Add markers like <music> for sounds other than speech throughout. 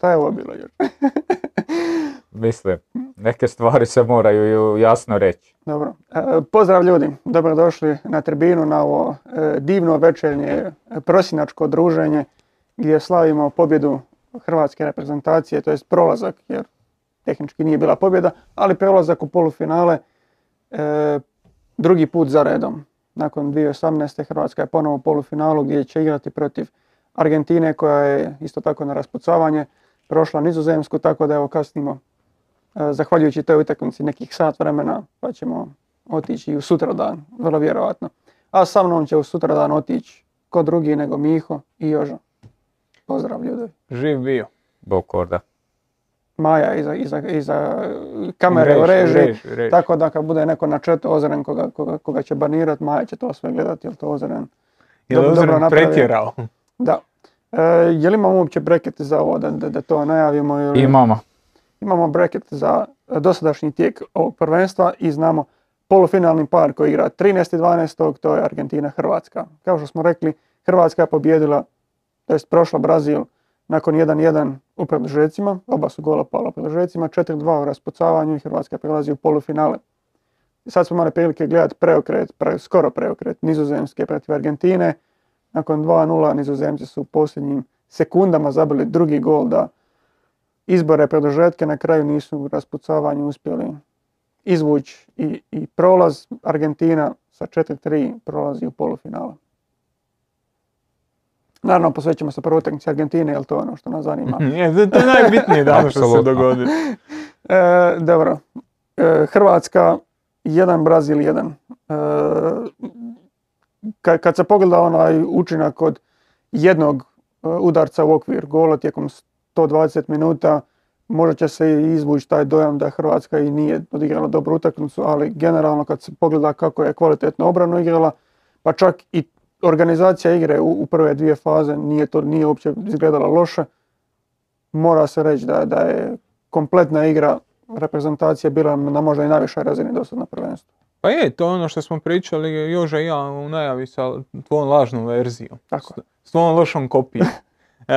Šta je ovo bilo još? <laughs> Mislim, neke stvari se moraju jasno reći. Dobro. E, pozdrav ljudi, dobrodošli na tribinu na ovo e, divno večernje e, prosinačko druženje gdje slavimo pobjedu hrvatske reprezentacije, to jest prolazak, jer tehnički nije bila pobjeda, ali prolazak u polufinale drugi put za redom. Nakon 2018. Hrvatska je ponovo u polufinalu gdje će igrati protiv Argentine koja je isto tako na raspucavanje prošla nizozemsku, tako da evo kasnimo e, zahvaljujući toj utakmici nekih sat vremena pa ćemo otići u sutradan, vrlo vjerojatno. A sa mnom će u sutradan otići ko drugi nego Miho i Jožo. Pozdrav ljudi. Živ bio. Bog korda. Maja iza, iza, iza kamere u reži, tako da kad bude neko na četu Ozren koga, koga, koga će banirat, Maja će to sve gledati, jel to Ozren je Ozren pretjerao? Da. E, je li imamo uopće bracket za ovo da, da, to najavimo? Ili... Imamo. Imamo bracket za dosadašnji tijek ovog prvenstva i znamo polufinalni par koji igra 13.12. to je Argentina-Hrvatska. Kao što smo rekli, Hrvatska je pobjedila, to jest prošla Brazil nakon 1-1 u produžecima, oba su gola pala u produžecima, 4-2 u raspucavanju i Hrvatska prelazi u polufinale. sad smo imali prilike gledati preokret, skoro preokret nizozemske protiv Argentine, nakon 2-0 nizozemci su u posljednjim sekundama zabili drugi gol da izbore produžetke na kraju nisu u raspucavanju uspjeli izvući i, i prolaz. Argentina sa 4-3 prolazi u polufinale. Naravno, posvećamo se prvoj utakmici Argentine, jer to je ono što nas zanima. <laughs> to je najbitnije da što se dogodi. <laughs> E, dobro. E, Hrvatska, jedan Brazil, jedan. E, kad, se pogleda onaj učinak od jednog e, udarca u okvir gola tijekom 120 minuta, možda će se izvući taj dojam da Hrvatska i nije odigrala dobru utakmicu, ali generalno kad se pogleda kako je kvalitetno obrano igrala, pa čak i organizacija igre u, prve dvije faze nije to nije uopće izgledala loše. Mora se reći da, da je kompletna igra reprezentacije bila na možda i najvišoj razini do na prvenstvu. Pa je, to je ono što smo pričali još i ja u najavi sa tvojom lažnom verzijom. Tako. S tvojom lošom kopijom. <laughs> e,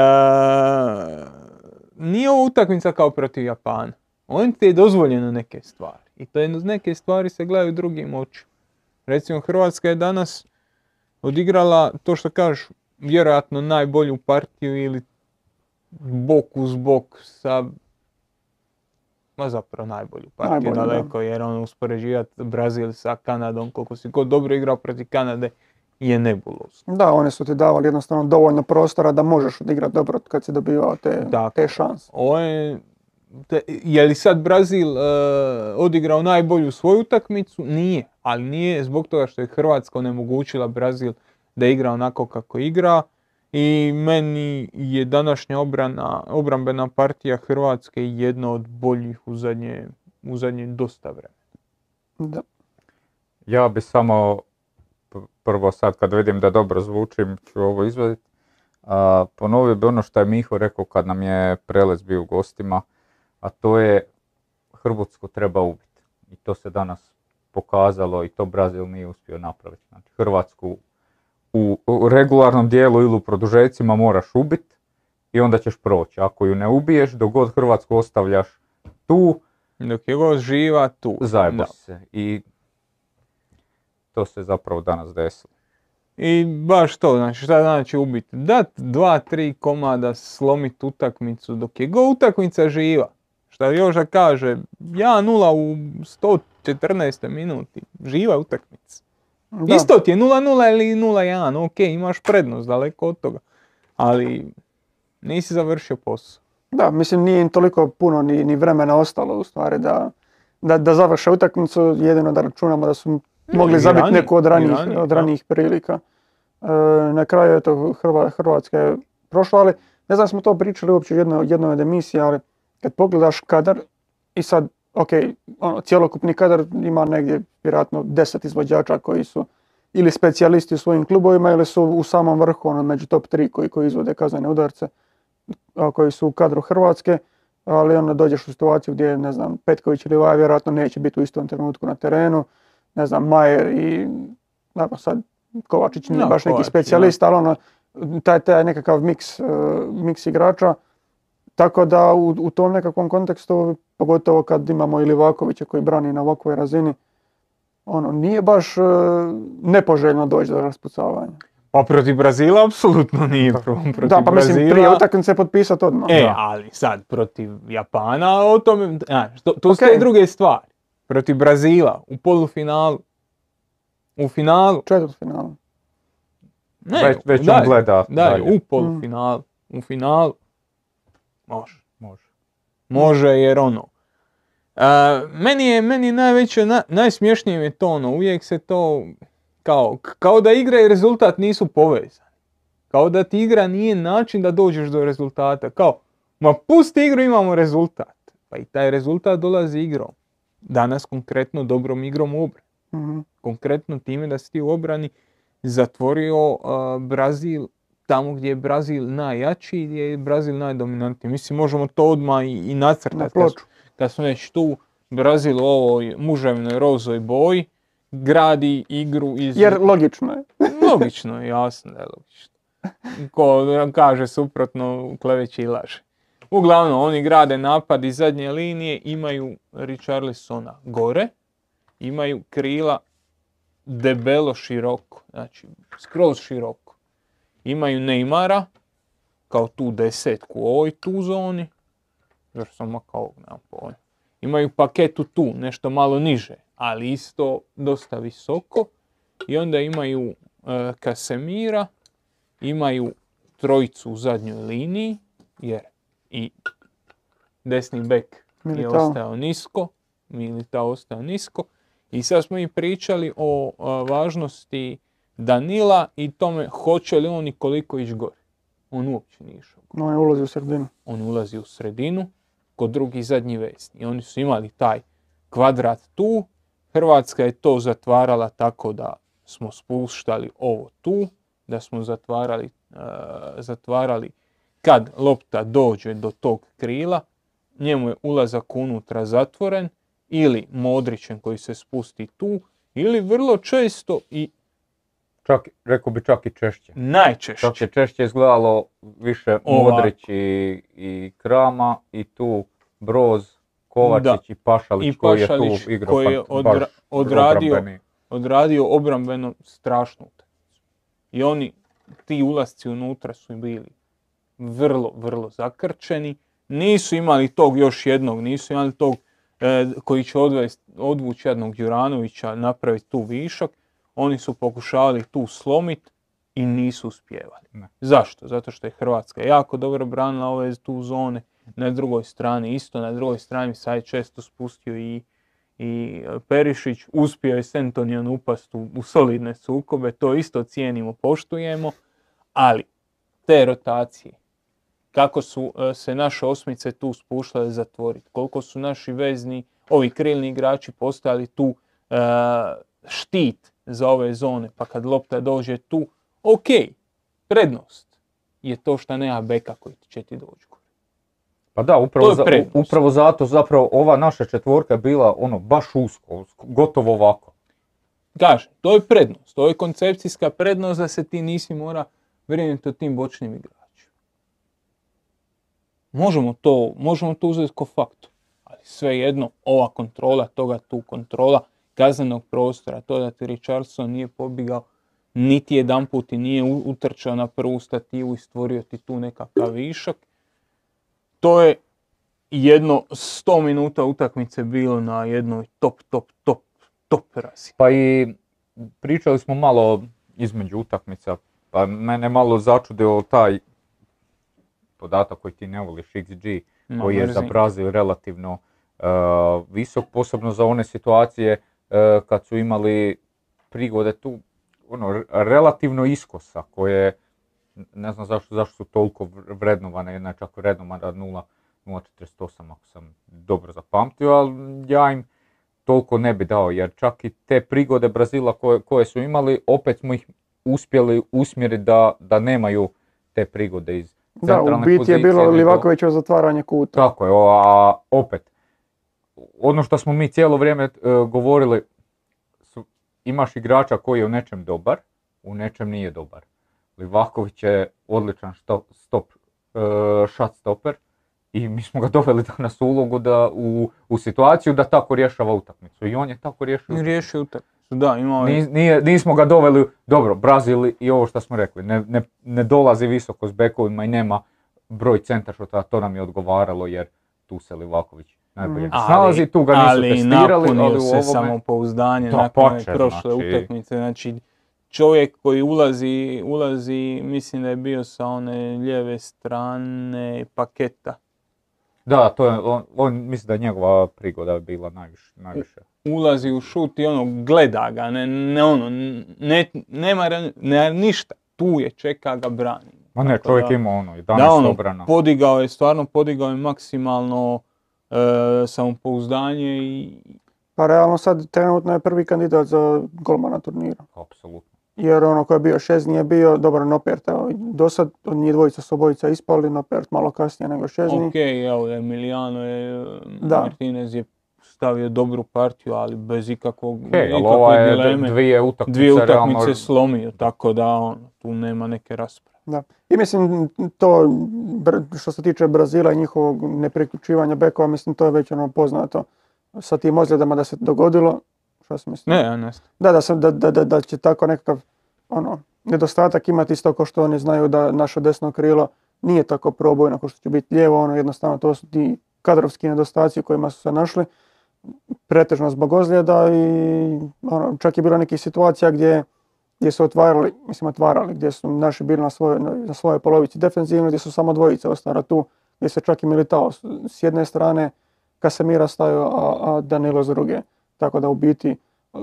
nije ovo utakmica kao protiv Japana. Ovdje ti je dozvoljeno neke stvari. I to je, neke stvari se gledaju drugim očima. Recimo Hrvatska je danas odigrala to što kažeš vjerojatno najbolju partiju ili bok uz bok sa ma zapravo najbolju partiju daleko, jer on uspoređivati Brazil sa Kanadom, koliko si god dobro igrao protiv Kanade, je nebulozno. Da, oni su ti davali jednostavno dovoljno prostora da možeš odigrati dobro kad si dobivao te, te šanse. je, je li sad Brazil uh, odigrao najbolju svoju utakmicu? Nije, ali nije zbog toga što je Hrvatska onemogućila Brazil da igra onako kako igra i meni je današnja obrana, obrambena partija Hrvatske jedna od boljih u zadnje, u zadnje dosta vremena. Da. Ja bi samo prvo sad kad vidim da dobro zvučim ću ovo izvaditi. Ponovio bi ono što je Miho rekao kad nam je prelez bio u gostima, a to je Hrvatsku treba ubiti. I to se danas pokazalo i to Brazil nije uspio napraviti. Znači Hrvatsku u, regularnom dijelu ili u produžecima moraš ubiti i onda ćeš proći. Ako ju ne ubiješ, dok god Hrvatsku ostavljaš tu, dok je god živa tu. Zajebo se. I to se zapravo danas desilo. I baš to, znači šta znači ubiti? Dat dva, tri komada, slomit utakmicu dok je god utakmica živa. Šta još da kaže, ja nula u 114. minuti, živa utakmica. Isto ti je 0-0 ili 0-1, ok, imaš prednost daleko od toga. Ali nisi završio posao. Da, mislim nije im toliko puno ni, ni vremena ostalo u stvari da, da, da završe utakmicu, jedino da računamo da su mogli zabiti neku od ranijih, od ranijih prilika. E, na kraju je to Hrva, Hrvatska je prošla, ali ne znam smo to pričali uopće u jednoj, jednoj od emisija, ali kad pogledaš kadar i sad ok, ono, cjelokupni kadar ima negdje vjerojatno deset izvođača koji su ili specijalisti u svojim klubovima ili su u samom vrhu, ono, među top 3 koji, koji izvode kaznene udarce, koji su u kadru Hrvatske, ali onda dođeš u situaciju gdje, ne znam, Petković ili Vaja vjerojatno neće biti u istom trenutku na terenu, ne znam, Majer i, naravno sad, Kovačić nije baš neki specijalist, ali ono, taj, taj nekakav miks, uh, miks igrača, tako da u, u tom nekakvom kontekstu, pogotovo kad imamo i Livakovića koji brani na ovakvoj razini, ono, nije baš uh, nepoželjno doći do raspucavanja. Pa protiv Brazila apsolutno nije protiv Da, pa mislim prije utakmice potpisati odmah. E, ali sad protiv Japana o tome, znaš, to, to okay. druge stvari. Protiv Brazila u polufinalu, u finalu. Četvrt finalu. Ne, već, već on gleda. Da, u polufinalu, u finalu. Može. Može. Može jer ono, meni je, meni najveće, na, najsmješnije je to ono, uvijek se to, kao, kao da igra i rezultat nisu povezani. Kao da ti igra nije način da dođeš do rezultata. Kao, ma pusti igru imamo rezultat. Pa i taj rezultat dolazi igrom. Danas konkretno dobrom igrom u obrani. Mhm. Konkretno time da si ti u obrani zatvorio Brazil tamo gdje je Brazil najjači i gdje je Brazil najdominantniji. Mislim, možemo to odmah i, i nacrtati. Na kad smo već tu, Brazil u ovoj muževnoj rozoj boji, gradi igru iz... Jer logično je. <laughs> logično je, jasno da je logično. Ko kaže suprotno, kleveći i laže. Uglavnom, oni grade napad iz zadnje linije, imaju Richarlisona gore, imaju krila debelo široko, znači skroz široko. Imaju Neymara, kao tu desetku u ovoj tu zoni, jer sam makao, nemam pojma. Imaju paketu tu, nešto malo niže, ali isto dosta visoko. I onda imaju e, Kasemira, imaju trojicu u zadnjoj liniji, jer i desni bek je ostao nisko, Militao ostao nisko. I sad smo i pričali o važnosti Danila i tome hoće li on i koliko ići gore. On uopće nije išao. On ulazi u sredinu. On ulazi u sredinu kod drugi zadnji vesni. I oni su imali taj kvadrat tu. Hrvatska je to zatvarala tako da smo spuštali ovo tu, da smo zatvarali, uh, zatvarali kad lopta dođe do tog krila, njemu je ulazak unutra zatvoren ili Modrićem koji se spusti tu, ili vrlo često i Čak, rekao bi čak i češće. Najčešće. Čak je češće izgledalo više Modrić i, i Krama i tu Broz, Kovačić i Pašalić, koji je tu igrao koji je odradio, odradio obrambeno strašnu I oni, ti ulasci unutra su bili vrlo, vrlo zakrčeni. Nisu imali tog još jednog, nisu imali tog e, koji će odvući jednog Đuranovića, napraviti tu višak oni su pokušavali tu slomiti i nisu uspjevali. Zašto? Zato što je Hrvatska jako dobro branila ove tu zone. Na drugoj strani isto, na drugoj strani sad je često spustio i, i Perišić. Uspio je Sentonijan upast u, u solidne sukobe, to isto cijenimo, poštujemo, ali te rotacije, kako su e, se naše osmice tu spuštale zatvoriti, koliko su naši vezni, ovi krilni igrači postali tu e, štit za ove zone, pa kad lopta dođe tu, ok, prednost je to što nema beka koji će ti doći Pa da, upravo, za, upravo zato zapravo ova naša četvorka je bila ono baš usko, gotovo ovako. Kaže, to je prednost, to je koncepcijska prednost da se ti nisi mora brinuti o tim bočnim igračima. Možemo to, možemo to uzeti kao faktor, ali svejedno ova kontrola, toga tu kontrola, kaznenog prostora, to da ti Richardson nije pobigao niti jedan put i nije utrčao na prvu stativu i stvorio ti tu nekakav višak. To je jedno 100 minuta utakmice bilo na jednoj top, top, top, top razini. Pa i pričali smo malo između utakmica, pa mene malo začudio taj podatak koji ti ne voliš, XG, koji je za Brazil relativno uh, visok, posebno za one situacije kad su imali prigode tu ono, relativno iskosa koje ne znam zašto, zašto su toliko vrednovane, jedna je čak vrednovana 0.48 ako sam dobro zapamtio, ali ja im toliko ne bi dao jer čak i te prigode Brazila koje, koje su imali, opet smo ih uspjeli usmjeriti da, da nemaju te prigode iz centralne Da, u biti je bilo Livakovićevo zatvaranje kuta. Tako je, a opet, ono što smo mi cijelo vrijeme e, govorili, su, imaš igrača koji je u nečem dobar, u nečem nije dobar. Livaković je odličan stop, stop uh, shot stopper i mi smo ga doveli danas u ulogu da, u, u situaciju da tako rješava utakmicu. I on je tako riješio utakmicu. Utakmicu, da, imao je... Nije, nismo ga doveli, dobro, Brazil i ovo što smo rekli, ne, ne, ne dolazi visoko s bekovima i nema broj centaršota, to nam je odgovaralo jer tu se Livaković najbolje mm. snalazi, tu ga nisu ali testirali. Ali napunio se samopouzdanje nakon prošle znači... utakmice, znači čovjek koji ulazi, ulazi, mislim da je bio sa one lijeve strane paketa. Da, to je, on, on mislim da je njegova prigoda bila najviše. najviše. Ulazi u šut i ono, gleda ga, ne, ne ono, ne, nema ne, ništa, tu je, čeka ga, brani. Ma ne, čovjek ima ono, 11 da, ono, obrana. podigao je, stvarno podigao je maksimalno samopouzdanje i... Pa realno sad trenutno je prvi kandidat za golmana turnira. Apsolutno jer ono ko je bio šest nije bio, dobro Nopert, evo, do sad od njih dvojica su obojica ispali, Nopert malo kasnije nego Šezni. Ok, evo Emiliano je, da. Martinez je stavio dobru partiju, ali bez ikakvog, okay, ali ova je dileme, dvije utakmice, dvije utakmice realno... slomio, tako da on, tu nema neke rasprave. Da. I mislim to što se tiče Brazila i njihovog nepriključivanja bekova, mislim to je već ono poznato sa tim ozljedama da se dogodilo, što si mislio? Ne, ne. Da, da, sam, da, da, da, će tako nekakav ono, nedostatak imati isto kao što oni znaju da naše desno krilo nije tako probojno kao što će biti lijevo, ono jednostavno to su ti kadrovski nedostaci u kojima su se našli, pretežno zbog ozljeda i ono, čak je bilo nekih situacija gdje, gdje su otvarali, mislim otvarali, gdje su naši bili na svojoj, na svojoj polovici defensivno, gdje su samo dvojice ostara tu, gdje se čak i militao s jedne strane Kasemira stavio, a, a Danilo s druge. Tako da u biti,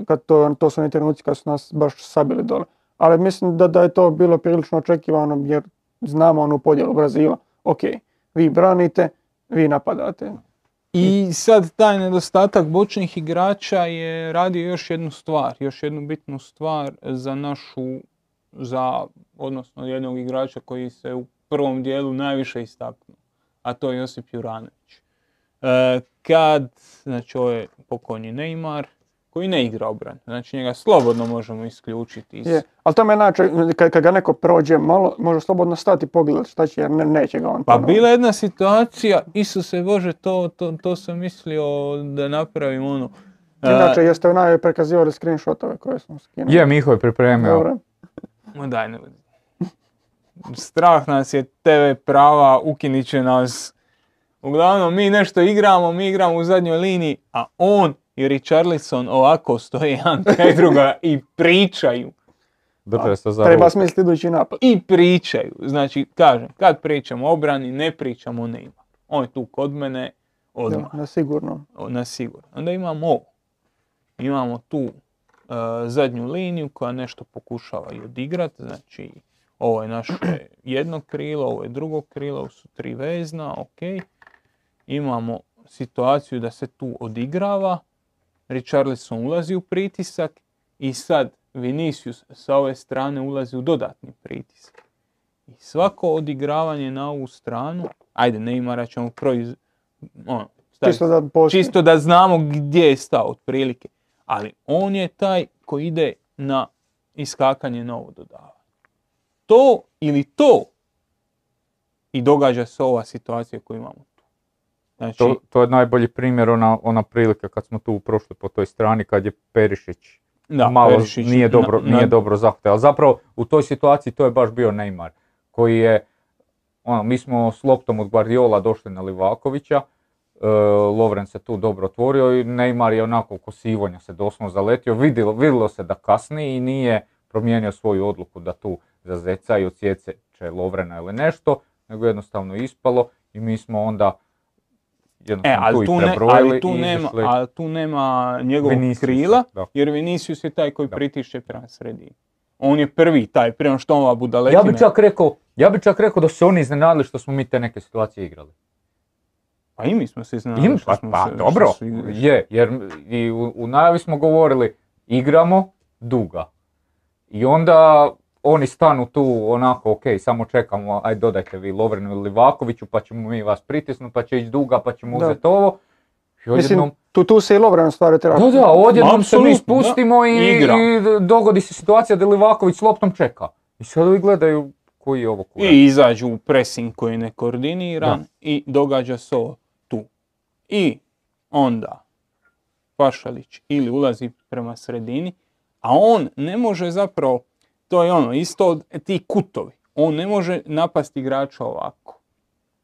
kad to, to su oni trenuci kad su nas baš sabili dole. Ali mislim da, da je to bilo prilično očekivano jer znamo onu podjelu Brazila. Ok, vi branite, vi napadate. I sad taj nedostatak bočnih igrača je radio još jednu stvar, još jednu bitnu stvar za našu, za, odnosno jednog igrača koji se u prvom dijelu najviše istaknuo, a to je Josip Juranović. E, kad, znači ovo je pokojni Neymar, koji ne igra obran. Znači njega slobodno možemo isključiti. Iz... Je, ali to me znači, kad, kad ga neko prođe malo, može slobodno stati i pogledati šta će, jer ne, neće ga on. Pa bila jedna situacija, Isuse Bože, to, to, to sam mislio da napravim ono. Inače, jeste u najve prekazivali screenshotove koje sam skinuo. Je, Miho je pripremio. Dobro. daj, ne Strah nas je TV prava, ukinit će nas Uglavnom, mi nešto igramo, mi igramo u zadnjoj liniji, a on i Richarlison ovako stoje jedan kraj druga i pričaju. Treba smisliti idući napad. I pričaju. Znači, kažem, kad pričamo o obrani, ne pričamo o Neymar. On je tu kod mene odmah. na sigurno. Na sigurno. Onda imamo ovo. Imamo tu uh, zadnju liniju koja nešto pokušava i odigrati. Znači, ovo je naše <clears throat> jedno krilo, ovo je drugo krilo, ovo su tri vezna, ok imamo situaciju da se tu odigrava, Richarlison ulazi u pritisak i sad Vinicius sa ove strane ulazi u dodatni pritisak. I svako odigravanje na ovu stranu, ajde Neymara ćemo proiz... Ono, čisto, da čisto da znamo gdje je stao otprilike. Ali on je taj koji ide na iskakanje na ovo dodavanje. To ili to i događa se ova situacija koju imamo Znači... To, to je najbolji primjer ona, ona prilika kad smo tu prošli po toj strani kad je Perišić da, malo Perišić, nije dobro, na, nije dobro Ali zapravo u toj situaciji to je baš bio Neymar koji je, ono, mi smo s loptom od Guardiola došli na Livakovića, e, Lovren se tu dobro otvorio i Neymar je onako ko sivonja se doslovno zaletio, vidilo, vidilo se da kasni i nije promijenio svoju odluku da tu zazeca i će Lovrena ili nešto, nego jednostavno ispalo i mi smo onda e, ali tu, ne, ali tu nema, ali tu nema njegovog krila, jer Vinicius je taj koji da. pritišće prema sredini. On je prvi taj, prema što ova budaletina. Ja bi čak rekao, ja bi čak rekao da su oni iznenadili što smo mi te neke situacije igrali. Pa i mi smo se iznenadili što pa, smo pa, se, dobro, je, jer i u, u najavi smo govorili, igramo duga. I onda oni stanu tu onako, ok, samo čekamo, aj dodajte vi Lovrenu ili Livakoviću, pa ćemo mi vas pritisnuti, pa će ići duga, pa ćemo uzeti ovo. I Mislim, tu, tu se i Lovren stvari treba. Da, da, odjednom se mi spustimo i, i, dogodi se situacija da Livaković s loptom čeka. I sad ovi gledaju, koji je ovo kurac? I izađu u pressing koji je nekoordiniran i događa se ovo tu. I onda Pašalić ili ulazi prema sredini, a on ne može zapravo, to je ono, isto ti kutovi, on ne može napasti igrača ovako.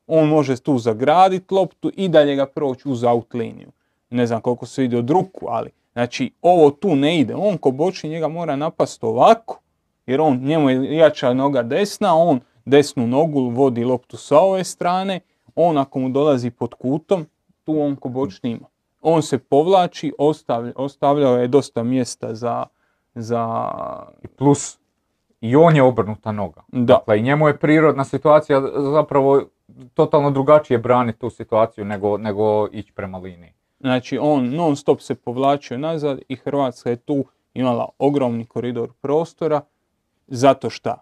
On može tu zagraditi loptu i dalje ga proći uz out liniju. Ne znam koliko se vidi od ruku, ali znači ovo tu ne ide. On ko boči njega mora napasti ovako, jer on, njemu je jača noga desna, on desnu nogu vodi loptu sa ove strane, on ako mu dolazi pod kutom, tu on ko ima. On se povlači, ostavljao je dosta mjesta za... za... Plus, i on je obrnuta noga. Da. Dakle, i njemu je prirodna situacija zapravo totalno drugačije brani tu situaciju nego, nego ići prema liniji. Znači, on non stop se povlačio nazad i Hrvatska je tu imala ogromni koridor prostora zato što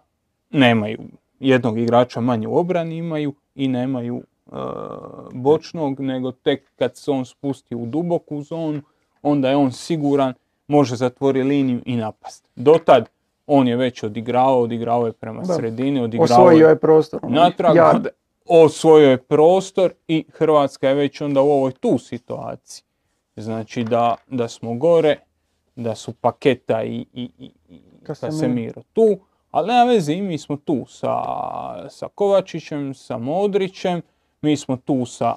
nemaju jednog igrača manje u obrani imaju i nemaju e, bočnog, nego tek kad se on spusti u duboku zonu, onda je on siguran, može zatvori liniju i napast. Dotad on je već odigrao, odigrao je prema sredini, odigrao osvojio je prostor. Ono, natrag, osvojio je prostor i Hrvatska je već onda u ovoj tu situaciji. Znači da, da smo gore, da su Paketa i, i, i, i Kasemiro tu, ali nema veze i mi smo tu sa, sa Kovačićem, sa Modrićem, mi smo tu sa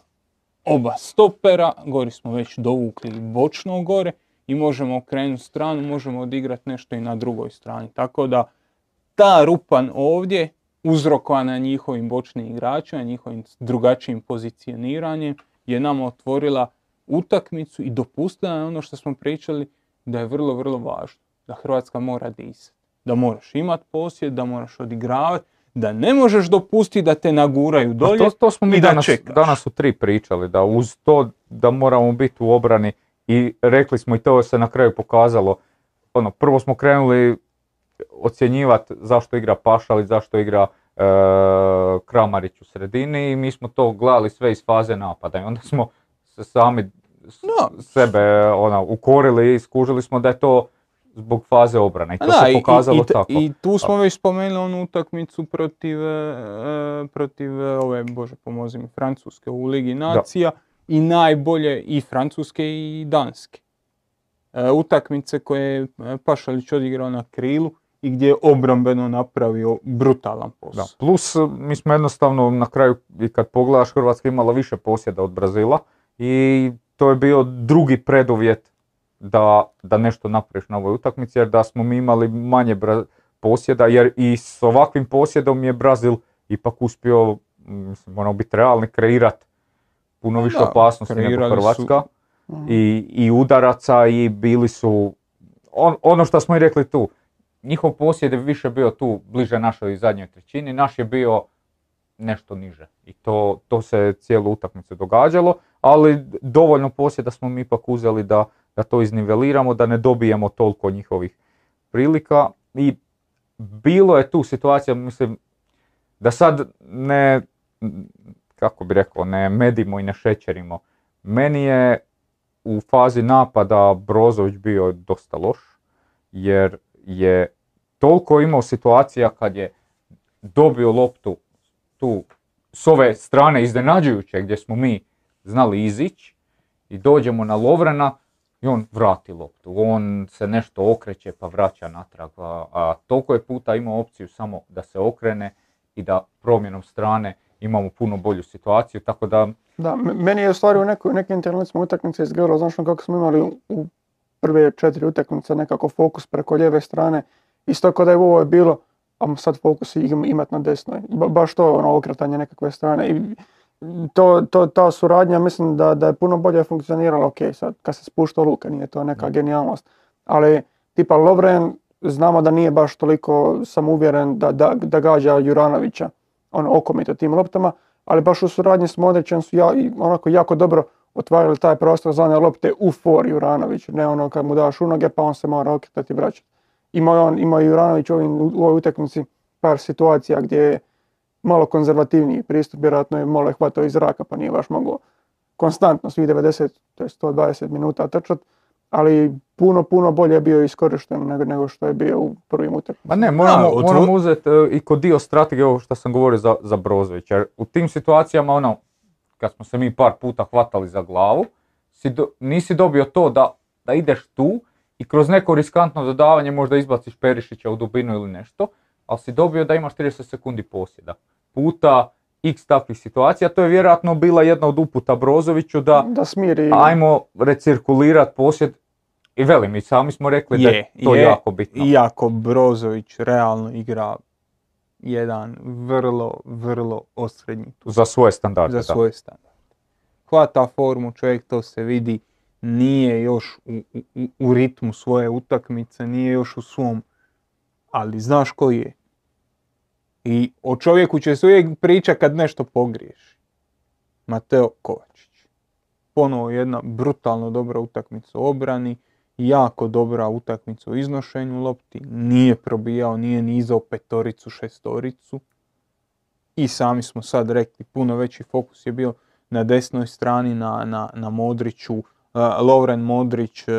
oba stopera, gori smo već dovukli bočno gore i možemo okrenuti stranu, možemo odigrati nešto i na drugoj strani. Tako da ta rupan ovdje, uzrokovana njihovim bočnim igračima, njihovim drugačijim pozicioniranjem, je nama otvorila utakmicu i dopustila je ono što smo pričali da je vrlo, vrlo važno. Da Hrvatska mora disati. Da moraš imat posjed, da moraš odigravati, da ne možeš dopustiti da te naguraju dolje to, to smo mi danas, danas u tri pričali, da uz to da moramo biti u obrani i rekli smo i to se na kraju pokazalo. Ono, prvo smo krenuli ocjenjivati zašto igra Pašalić, zašto igra e, Kramarić u sredini i mi smo to gledali sve iz faze napada. I onda smo se sami sebe ona, ukorili i skužili smo da je to zbog faze obrane. I to se pokazalo i, tako. I tu smo već spomenuli onu utakmicu protiv, e, protiv e, ove, bože pomozi mi, Francuske u Ligi Nacija i najbolje i Francuske i Danske. E, utakmice koje je Pašalić odigrao na krilu i gdje je obrambeno napravio brutalan posao. Da. Plus mi smo jednostavno na kraju i kad pogledaš Hrvatska imala više posjeda od Brazila i to je bio drugi preduvjet da, da nešto napraviš na ovoj utakmici jer da smo mi imali manje posjeda jer i s ovakvim posjedom je Brazil ipak uspio, mislim, moramo biti realni, kreirati puno više opasnosti nego Hrvatska. I, i udaraca i bili su, on, ono što smo i rekli tu, njihov posjed je više bio tu bliže našoj zadnjoj trećini, naš je bio nešto niže. I to, to se cijelu utakmicu događalo, ali dovoljno posjeda smo mi ipak uzeli da, da to izniveliramo, da ne dobijemo toliko njihovih prilika. I bilo je tu situacija, mislim, da sad ne, kako bi rekao, ne medimo i ne šećerimo. Meni je u fazi napada Brozović bio dosta loš, jer je toliko imao situacija kad je dobio loptu tu s ove strane iznenađujuće gdje smo mi znali izići i dođemo na Lovrana i on vrati loptu. On se nešto okreće pa vraća natrag. A, a toliko je puta imao opciju samo da se okrene i da promjenom strane imamo puno bolju situaciju, tako da... Da, meni je u stvari u nekoj, nekim trenucima utakmice izgledalo, znaš kako smo imali u prve četiri utakmice nekako fokus preko lijeve strane, isto kao da je ovo je bilo, a sad fokus imat na desnoj. baš to ono okretanje nekakve strane. I to, to, ta suradnja mislim da, da je puno bolje funkcionirala, ok, sad kad se spušta luka, nije to neka genijalnost, ali tipa Lovren znamo da nije baš toliko samuvjeren da, da, da gađa Juranovića on okomito tim loptama, ali baš u suradnji s Modrićem su ja, onako jako dobro otvarali taj prostor za one lopte u for Juranoviću, ne ono kad mu daš u noge pa on se mora okretati i vraćati. Ima on, ima Juranović u, u ovoj utakmici par situacija gdje je malo konzervativniji pristup, vjerojatno je malo hvatao iz zraka pa nije baš mogao konstantno svih 90, to je 120 minuta trčati, ali puno, puno bolje bio iskorišten nego, nego što je bio u prvim utakmicama. Ma ne, moramo, moramo uzeti e, i kod dio strategije ovo što sam govorio za, za Brozović, jer u tim situacijama, ono, kad smo se mi par puta hvatali za glavu, si nisi dobio to da, da ideš tu i kroz neko riskantno dodavanje možda izbaciš Perišića u dubinu ili nešto, ali si dobio da imaš 30 sekundi posjeda. Puta x takvih situacija, to je vjerojatno bila jedna od uputa Brozoviću da, da smiri. ajmo recirkulirati posjed i velim, i sami smo rekli je, da je to jako bitno. Iako Brozović realno igra jedan vrlo, vrlo osrednji. Za svoje standarde. Za svoje standarde. Hvata formu, čovjek to se vidi, nije još u, u, u ritmu svoje utakmice, nije još u svom, ali znaš koji je. I o čovjeku će se uvijek priča kad nešto pogriješi. Mateo Kovačić. Ponovo jedna brutalno dobra utakmica u obrani, jako dobra utakmica u iznošenju lopti, nije probijao, nije nizao petoricu, šestoricu. I sami smo sad rekli, puno veći fokus je bio na desnoj strani, na, na, na Modriću, uh, Lovren Modrić, uh,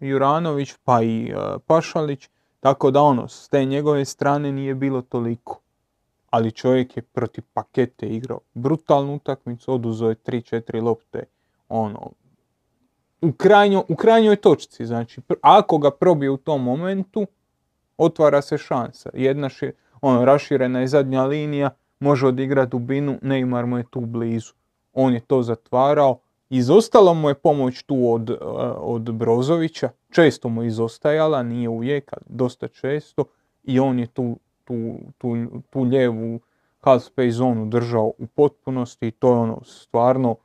Juranović, pa i uh, Pašalić. Tako da ono, s te njegove strane nije bilo toliko. Ali čovjek je protiv pakete igrao brutalnu utakmicu, oduzeo je 3-4 lopte, ono, u, krajnjo, u krajnjoj točci. Znači, ako ga probije u tom momentu, otvara se šansa. Jedna še, ono, raširena je zadnja linija, može odigrati dubinu, Neymar mu je tu blizu. On je to zatvarao. Izostala mu je pomoć tu od, eh, od Brozovića, često mu je izostajala, nije uvijek, dosta često. I on je tu, tu, tu, tu lijevu half space zonu držao u potpunosti i to je ono stvarno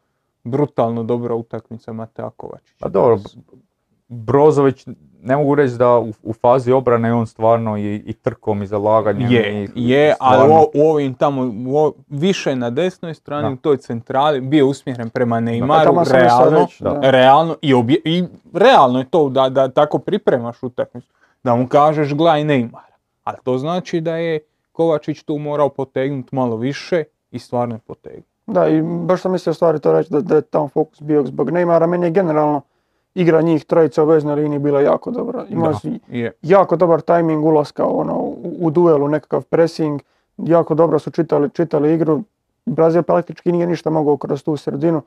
brutalno dobra utakmica Matea Kovačića. Pa dobro, Brozović, ne mogu reći da u, u fazi obrane on stvarno i, i trkom i zalaganjem. Je, i, je ali u, ovim tamo, u, više na desnoj strani, u toj centrali, bio usmjeren prema Neymaru, da, realno, realno, i, obje, i realno je to da, da tako pripremaš utakmicu, da mu kažeš gledaj Neymara. Ali to znači da je Kovačić tu morao potegnuti malo više i stvarno je potegnuo. Da, i baš sam mislio stvari to reći da, da je tam fokus bio zbog Neymara. Meni je generalno igra njih trojica u veznoj liniji bila jako dobra. Imao si jako dobar tajming ulaska ono, u, u duelu, nekakav pressing. Jako dobro su čitali, čitali igru. Brazil praktički nije ništa mogao kroz tu sredinu.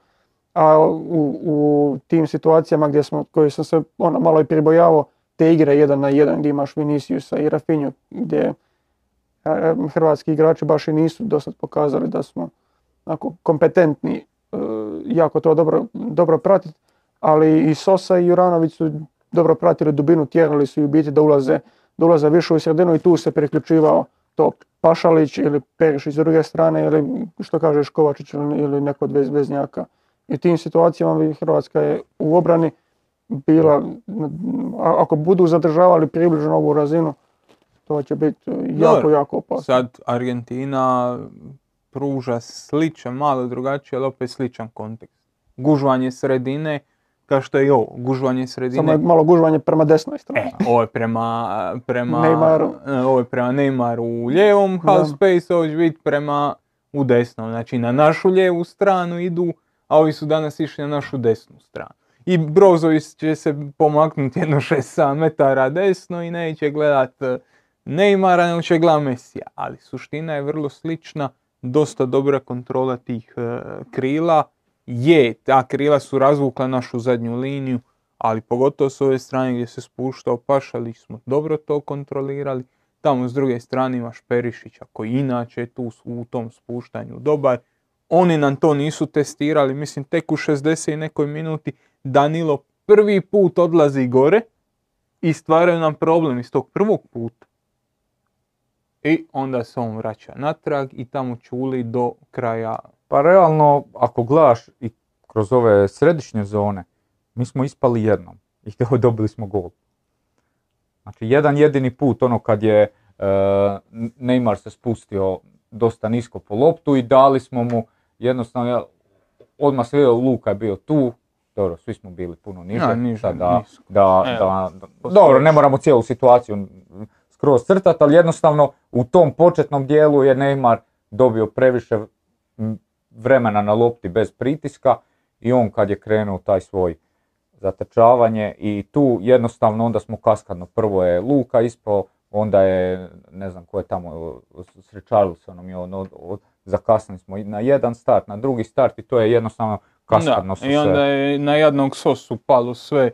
A u, u tim situacijama gdje smo, koji sam se ono, malo i pribojavao, te igre jedan na jedan gdje imaš Viniciusa i Rafinju, gdje e, hrvatski igrači baš i nisu dosad pokazali da smo onako, kompetentni, e, jako to dobro, dobro pratiti, ali i Sosa i Juranović su dobro pratili dubinu, tjerali su i u biti da ulaze, da ulaze više u sredinu i tu se priključivao to Pašalić ili Perišić s druge strane ili što kažeš Kovačić ili neko od veznjaka. I tim situacijama Hrvatska je u obrani bila, ako budu zadržavali približno ovu razinu, to će biti jako, jako opasno. Sad Argentina pruža sličan, malo drugačiji, ali opet sličan kontekst. Gužvanje sredine, kao što je i ovo, gužvanje sredine. Samo je malo gužvanje prema desnoj strani. E, ovo je prema, prema Neymaru. E, ovo je prema Neymaru u lijevom half space, ovo će biti prema u desnom. Znači na našu lijevu stranu idu, a ovi su danas išli na našu desnu stranu. I Brozović će se pomaknuti jedno 6-7 metara desno i neće gledat e, Neymara, nego će gledat Mesija. Ali suština je vrlo slična dosta dobra kontrola tih e, krila. Je, ta krila su razvukla našu zadnju liniju, ali pogotovo s ove strane gdje se spuštao Pašalić smo dobro to kontrolirali. Tamo s druge strane imaš Perišića koji inače je tu u tom spuštanju dobar. Oni nam to nisu testirali, mislim tek u 60 i nekoj minuti Danilo prvi put odlazi gore i stvaraju nam problem iz tog prvog puta. I onda se on vraća natrag i tamo čuli do kraja. Pa realno, ako gledaš i kroz ove središnje zone, mi smo ispali jednom i <laughs> dobili smo gol. Znači, jedan jedini put, ono kad je uh, Neymar se spustio dosta nisko po loptu i dali smo mu jednostavno, odmah vidio Luka je bio tu, dobro, svi smo bili puno niže, da, da, da, dobro, ne moramo cijelu situaciju kroz crtat, ali jednostavno u tom početnom dijelu je Neymar dobio previše vremena na lopti bez pritiska i on kad je krenuo taj svoj zatrčavanje i tu jednostavno onda smo kaskadno. Prvo je Luka ispao, onda je, ne znam ko je tamo, s Richarlisonom i on, od, zakasnili smo na jedan start, na drugi start i to je jednostavno kaskadno da, I onda je na jednog sosu palo sve.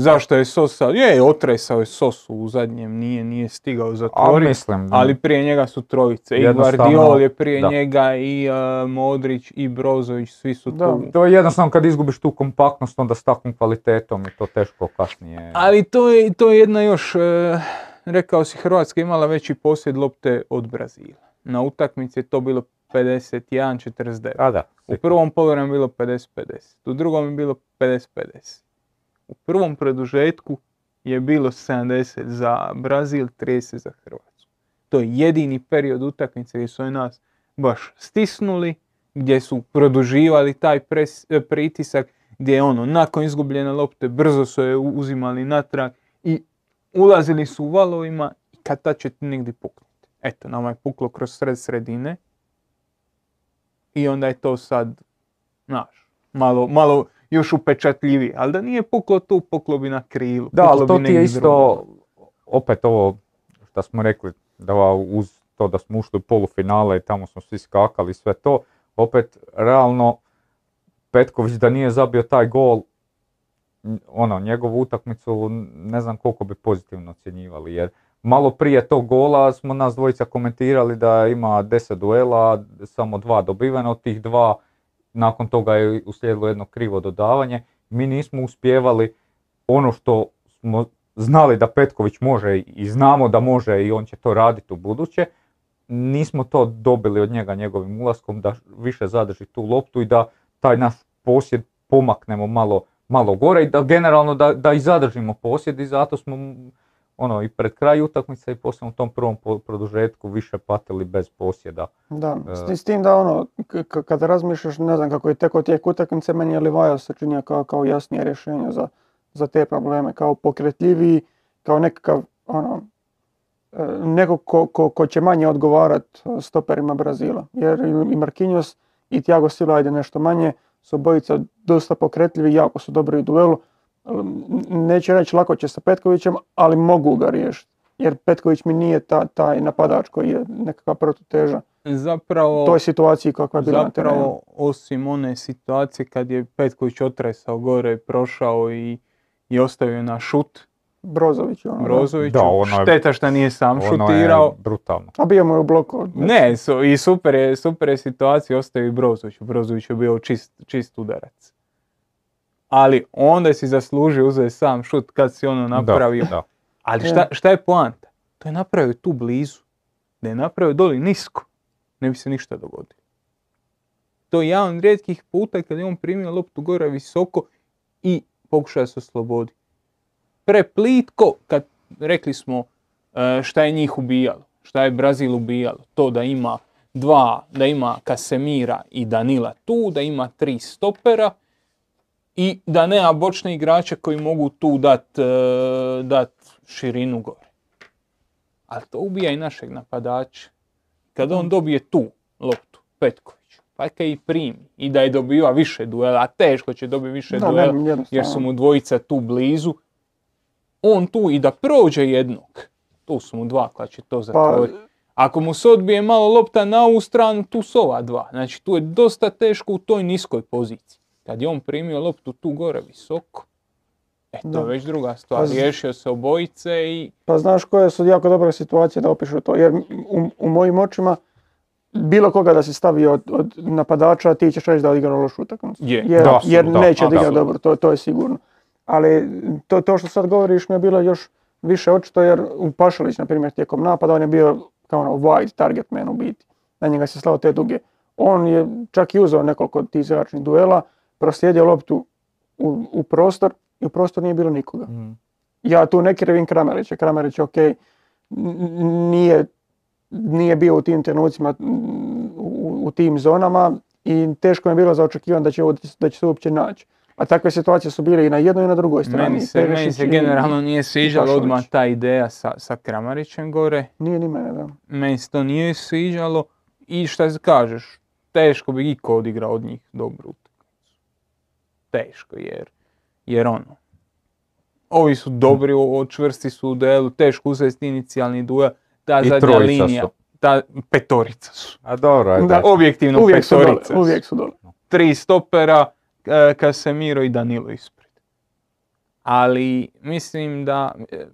Zašto je Sosa, je, otresao je Sosu u zadnjem, nije, nije stigao zatvoriti, ali prije njega su trojice. I Guardiol je prije njega, i uh, Modrić, i Brozović, svi su da. tu. To je jednostavno kad izgubiš tu kompaktnost, onda s takvom kvalitetom i to teško kasnije. Ali to je, to je jedna još, uh, rekao si, Hrvatska imala veći posjed lopte od Brazila. Na utakmici je to bilo 51-49. A da. U prvom polovremenu je bilo 50-50. U drugom je bilo 50-50. U prvom produžetku je bilo 70 za Brazil, 30 za Hrvatsku. To je jedini period utakmice gdje su nas baš stisnuli, gdje su produživali taj e, pritisak, gdje ono, nakon izgubljene lopte, brzo su je uzimali natrag i ulazili su u valovima i kad ta će ti negdje puknuti. Eto, nama je puklo kroz sred sredine i onda je to sad, znaš, malo, malo još upečatljivije. Ali da nije puklo tu, puklo bi na krilu. Da, ali to ti je isto, opet ovo što smo rekli, da uz to da smo ušli u polufinale i tamo smo svi skakali sve to, opet realno Petković da nije zabio taj gol, ono, njegovu utakmicu ne znam koliko bi pozitivno ocjenjivali, jer malo prije tog gola smo nas dvojica komentirali da ima deset duela, samo dva dobivena, od tih dva nakon toga je uslijedilo jedno krivo dodavanje. Mi nismo uspjevali ono što smo znali da Petković može i znamo da može i on će to raditi u buduće. Nismo to dobili od njega njegovim ulaskom da više zadrži tu loptu i da taj naš posjed pomaknemo malo, malo gore i da generalno da, da i zadržimo posjed i zato smo ono i pred kraj utakmice i poslije u tom prvom produžetku više patili bez posjeda. Da, e, s tim da ono, kada razmišljaš, ne znam kako je teko tijek utakmice, meni je Livaja se činio kao, kao jasnije rješenje za, za te probleme, kao pokretljiviji, kao nekakav ono, e, neko ko, ko, ko će manje odgovarat stoperima Brazila. Jer i Marquinhos i Thiago Silva ajde nešto manje, su obojica dosta pokretljivi, jako su dobri u duelu, neće reći lako će sa Petkovićem, ali mogu ga riješiti. Jer Petković mi nije ta, taj napadač koji je nekakva protuteža. Zapravo, toj situaciji kakva je bila Zapravo, osim one situacije kad je Petković otresao gore, prošao i, i ostavio na šut, Brozović. Ono, Brozović, da, ono je, šteta što nije sam ono šutirao. Je brutalno. A bio mu je u bloku. Ne, i super je, super je situacija, ostavio Brozović. Brozović je bio čist, čist udarac ali onda si zaslužio uzeti sam šut kad si ono napravio. Da, Ali šta, šta je poanta? To je napravio tu blizu. Da je napravio doli nisko, ne bi se ništa dogodilo. To je jedan od rijetkih puta kad je on primio loptu gore visoko i pokušao se oslobodi. Preplitko, kad rekli smo e, šta je njih ubijalo, šta je Brazil ubijalo, to da ima dva, da ima Kasemira i Danila tu, da ima tri stopera, i da nema bočne igrače koji mogu tu dat, e, dat širinu gore. Ali to ubija i našeg napadača. Kad on dobije tu loptu, Petković, pa kaj i primi i da je dobiva više duela, a teško će dobiti više duela jer su mu dvojica tu blizu, on tu i da prođe jednog, tu su mu dva koja će to pa, zatvoriti. Ako mu se odbije malo lopta na ovu stranu, tu su ova dva. Znači tu je dosta teško u toj niskoj poziciji. Kad je on primio loptu tu gore visoko, e to je već druga stvar. Pa Riješio se obojice i... Pa znaš koje su jako dobre situacije da opišu to, jer u, u mojim očima bilo koga da se stavi od, od napadača, ti ćeš reći da odigra lošu utakmicu. Je. Jer, jer neće odigrati dobro, to, to je sigurno. Ali to, to što sad govoriš mi je bilo još više očito jer u Pašalić, na primjer, tijekom napada, on je bio kao ono wide target man u biti. Na njega se slao te duge. On je čak i uzeo nekoliko tih zračnih duela, proslijedio loptu u, u, prostor i u prostor nije bilo nikoga. Mm. Ja tu ne krivim Kramerića, Kramerić ok, nije, nije bio u tim trenucima u, u, tim zonama i teško je bilo za očekivati da će, da će se uopće naći. A takve situacije su bile i na jednoj i na drugoj strani. Meni se, meni se generalno nije sviđalo odmah ta ideja sa, sa Kramarićem gore. Nije ni mene, da. Meni se to nije sviđalo i šta kažeš, teško bi iko odigrao od njih dobru teško jer, jer ono, ovi su dobri, čvrsti su u duelu, teško uzeti inicijalni duel, ta I zadnja linija, su. ta petorica su. A dobro, ajde. Da, objektivno uvijek petorica su. Dole, uvijek su dole. Tri stopera, e, Casemiro i Danilo ispred. Ali mislim da e,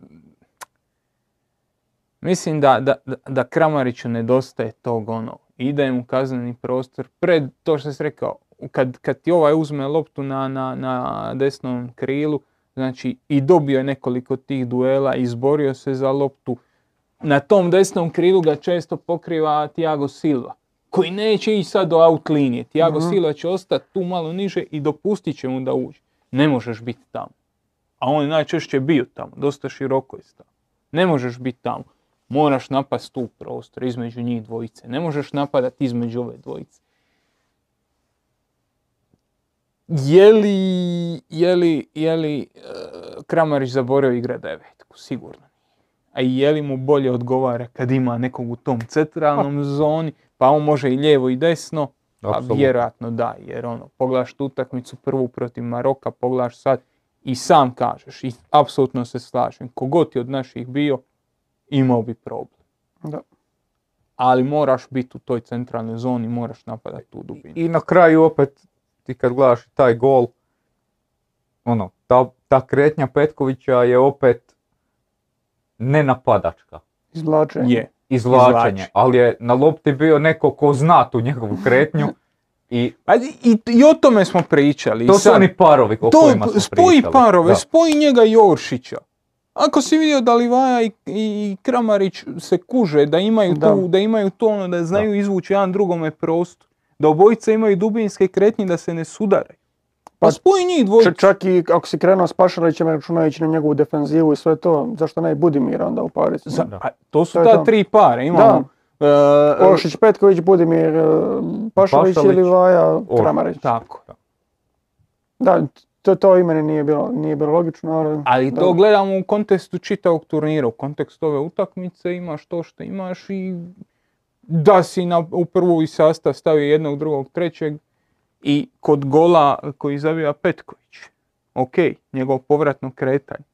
mislim da, da, da Kramariću nedostaje tog ono, ide mu kazneni prostor pred, to što si rekao, kad, kad ti ovaj uzme loptu na, na, na desnom krilu, znači i dobio je nekoliko tih duela, izborio se za loptu, na tom desnom krilu ga često pokriva Tiago Silva, koji neće ići sad do out linije. Tiago mhm. Silva će ostati tu malo niže i dopustit će mu da uđe. Ne možeš biti tamo. A on je najčešće bio tamo, dosta široko je stao. Ne možeš biti tamo. Moraš napast tu prostor između njih dvojice. Ne možeš napadati između ove dvojice. Je li, je li, je li uh, Kramarić zaborio igra devetku? Sigurno. A je li mu bolje odgovara kad ima nekog u tom centralnom zoni, pa on može i lijevo i desno? Pa vjerojatno da, jer ono, pogledaš tu utakmicu prvu protiv Maroka, pogledaš sad i sam kažeš i apsolutno se slažem, kogod je od naših bio, imao bi problem. Da. Ali moraš biti u toj centralnoj zoni, moraš napadati tu dubinu. I na kraju opet, ti kad gledaš taj gol, ono, ta, ta kretnja Petkovića je opet nenapadačka. Izvlačenje. Je. Izvlačenje, ali je na lopti bio neko ko zna tu njegovu kretnju I, <laughs> i, i o tome smo pričali. To su oni parovi o kojima smo spoji parove, spoji njega i Oršića. Ako si vidio da Livaja i, i Kramarić se kuže, da imaju, da. Tu, da imaju to ono, da znaju da. izvući jedan drugome prostor, da obojica imaju dubinske kretnje da se ne sudaraju. Pa, pa spoji njih dvojicu. Čak i ako si krenuo s Pašalićem računajući na njegovu defenzivu i sve to, zašto ne Budimira onda u parici? Za, to su to ta tri pare. Imamo Uh, Olšić, Petković, Budimir, uh, Pašalić, ili Vaja, Kramarić. Tako. Da, to, to i meni nije bilo, nije bilo logično, ali... Ali to gledamo u kontekstu čitavog turnira, u kontekstu ove utakmice imaš to što imaš i da si na, u prvu sastav stavio jednog, drugog, trećeg i kod gola koji zabija Petković. Ok, njegov povratno kretanje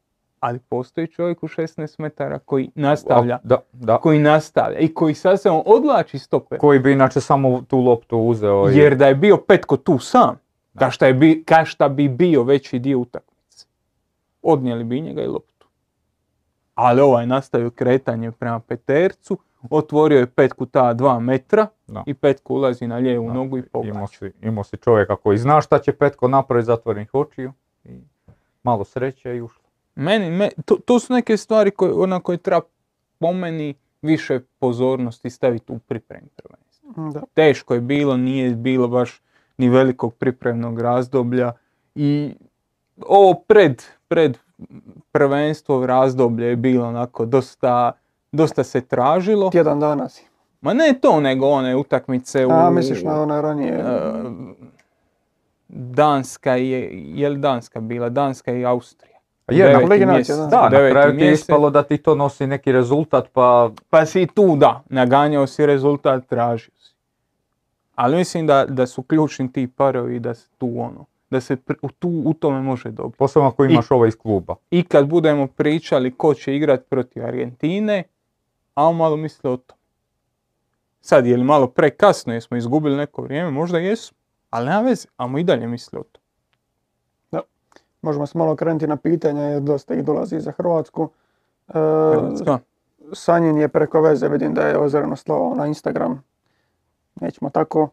ali postoji čovjek u 16 metara koji nastavlja, da, da. koji nastavlja i koji sasvim odlači stope. Koji bi inače samo tu loptu uzeo. I... Jer da je bio Petko tu sam, ka šta, je bi, ka šta bi bio veći dio utakmice, odnijeli bi njega i loptu. Ali ovaj nastavio kretanje prema Petercu, otvorio je Petku ta dva metra da. i Petko ulazi na lijevu da. nogu i pogađa. Imao si, imao si čovjeka koji zna šta će Petko napraviti zatvorenih očiju i malo sreće i ušlo. Meni, to, to, su neke stvari koje, na koje treba po meni više pozornosti staviti u pripremi prvenstva. Teško je bilo, nije bilo baš ni velikog pripremnog razdoblja i ovo pred, pred prvenstvo razdoblje je bilo onako dosta, dosta se tražilo. Tjedan dana si. Ma ne to, nego one utakmice u... A, misliš na one ranije? Uh, Danska je, je li Danska bila? Danska i Austrija. Je, na da. na kraju ti je ispalo da ti to nosi neki rezultat, pa... Pa si tu, da, naganjao si rezultat, tražio si. Ali mislim da, da su ključni ti parovi da se tu ono, da se tu u tome može dobiti. Posebno ako imaš ovo iz kluba. I kad budemo pričali ko će igrati protiv Argentine, a malo misle o tom. Sad je li malo prekasno, jesmo izgubili neko vrijeme, možda jesu, ali nema veze, amo i dalje misle o tom. Možemo se malo krenuti na pitanje jer dosta ih dolazi za Hrvatsku. E, Sanjin je preko veze, vidim da je ozirano slao na Instagram. Nećemo tako.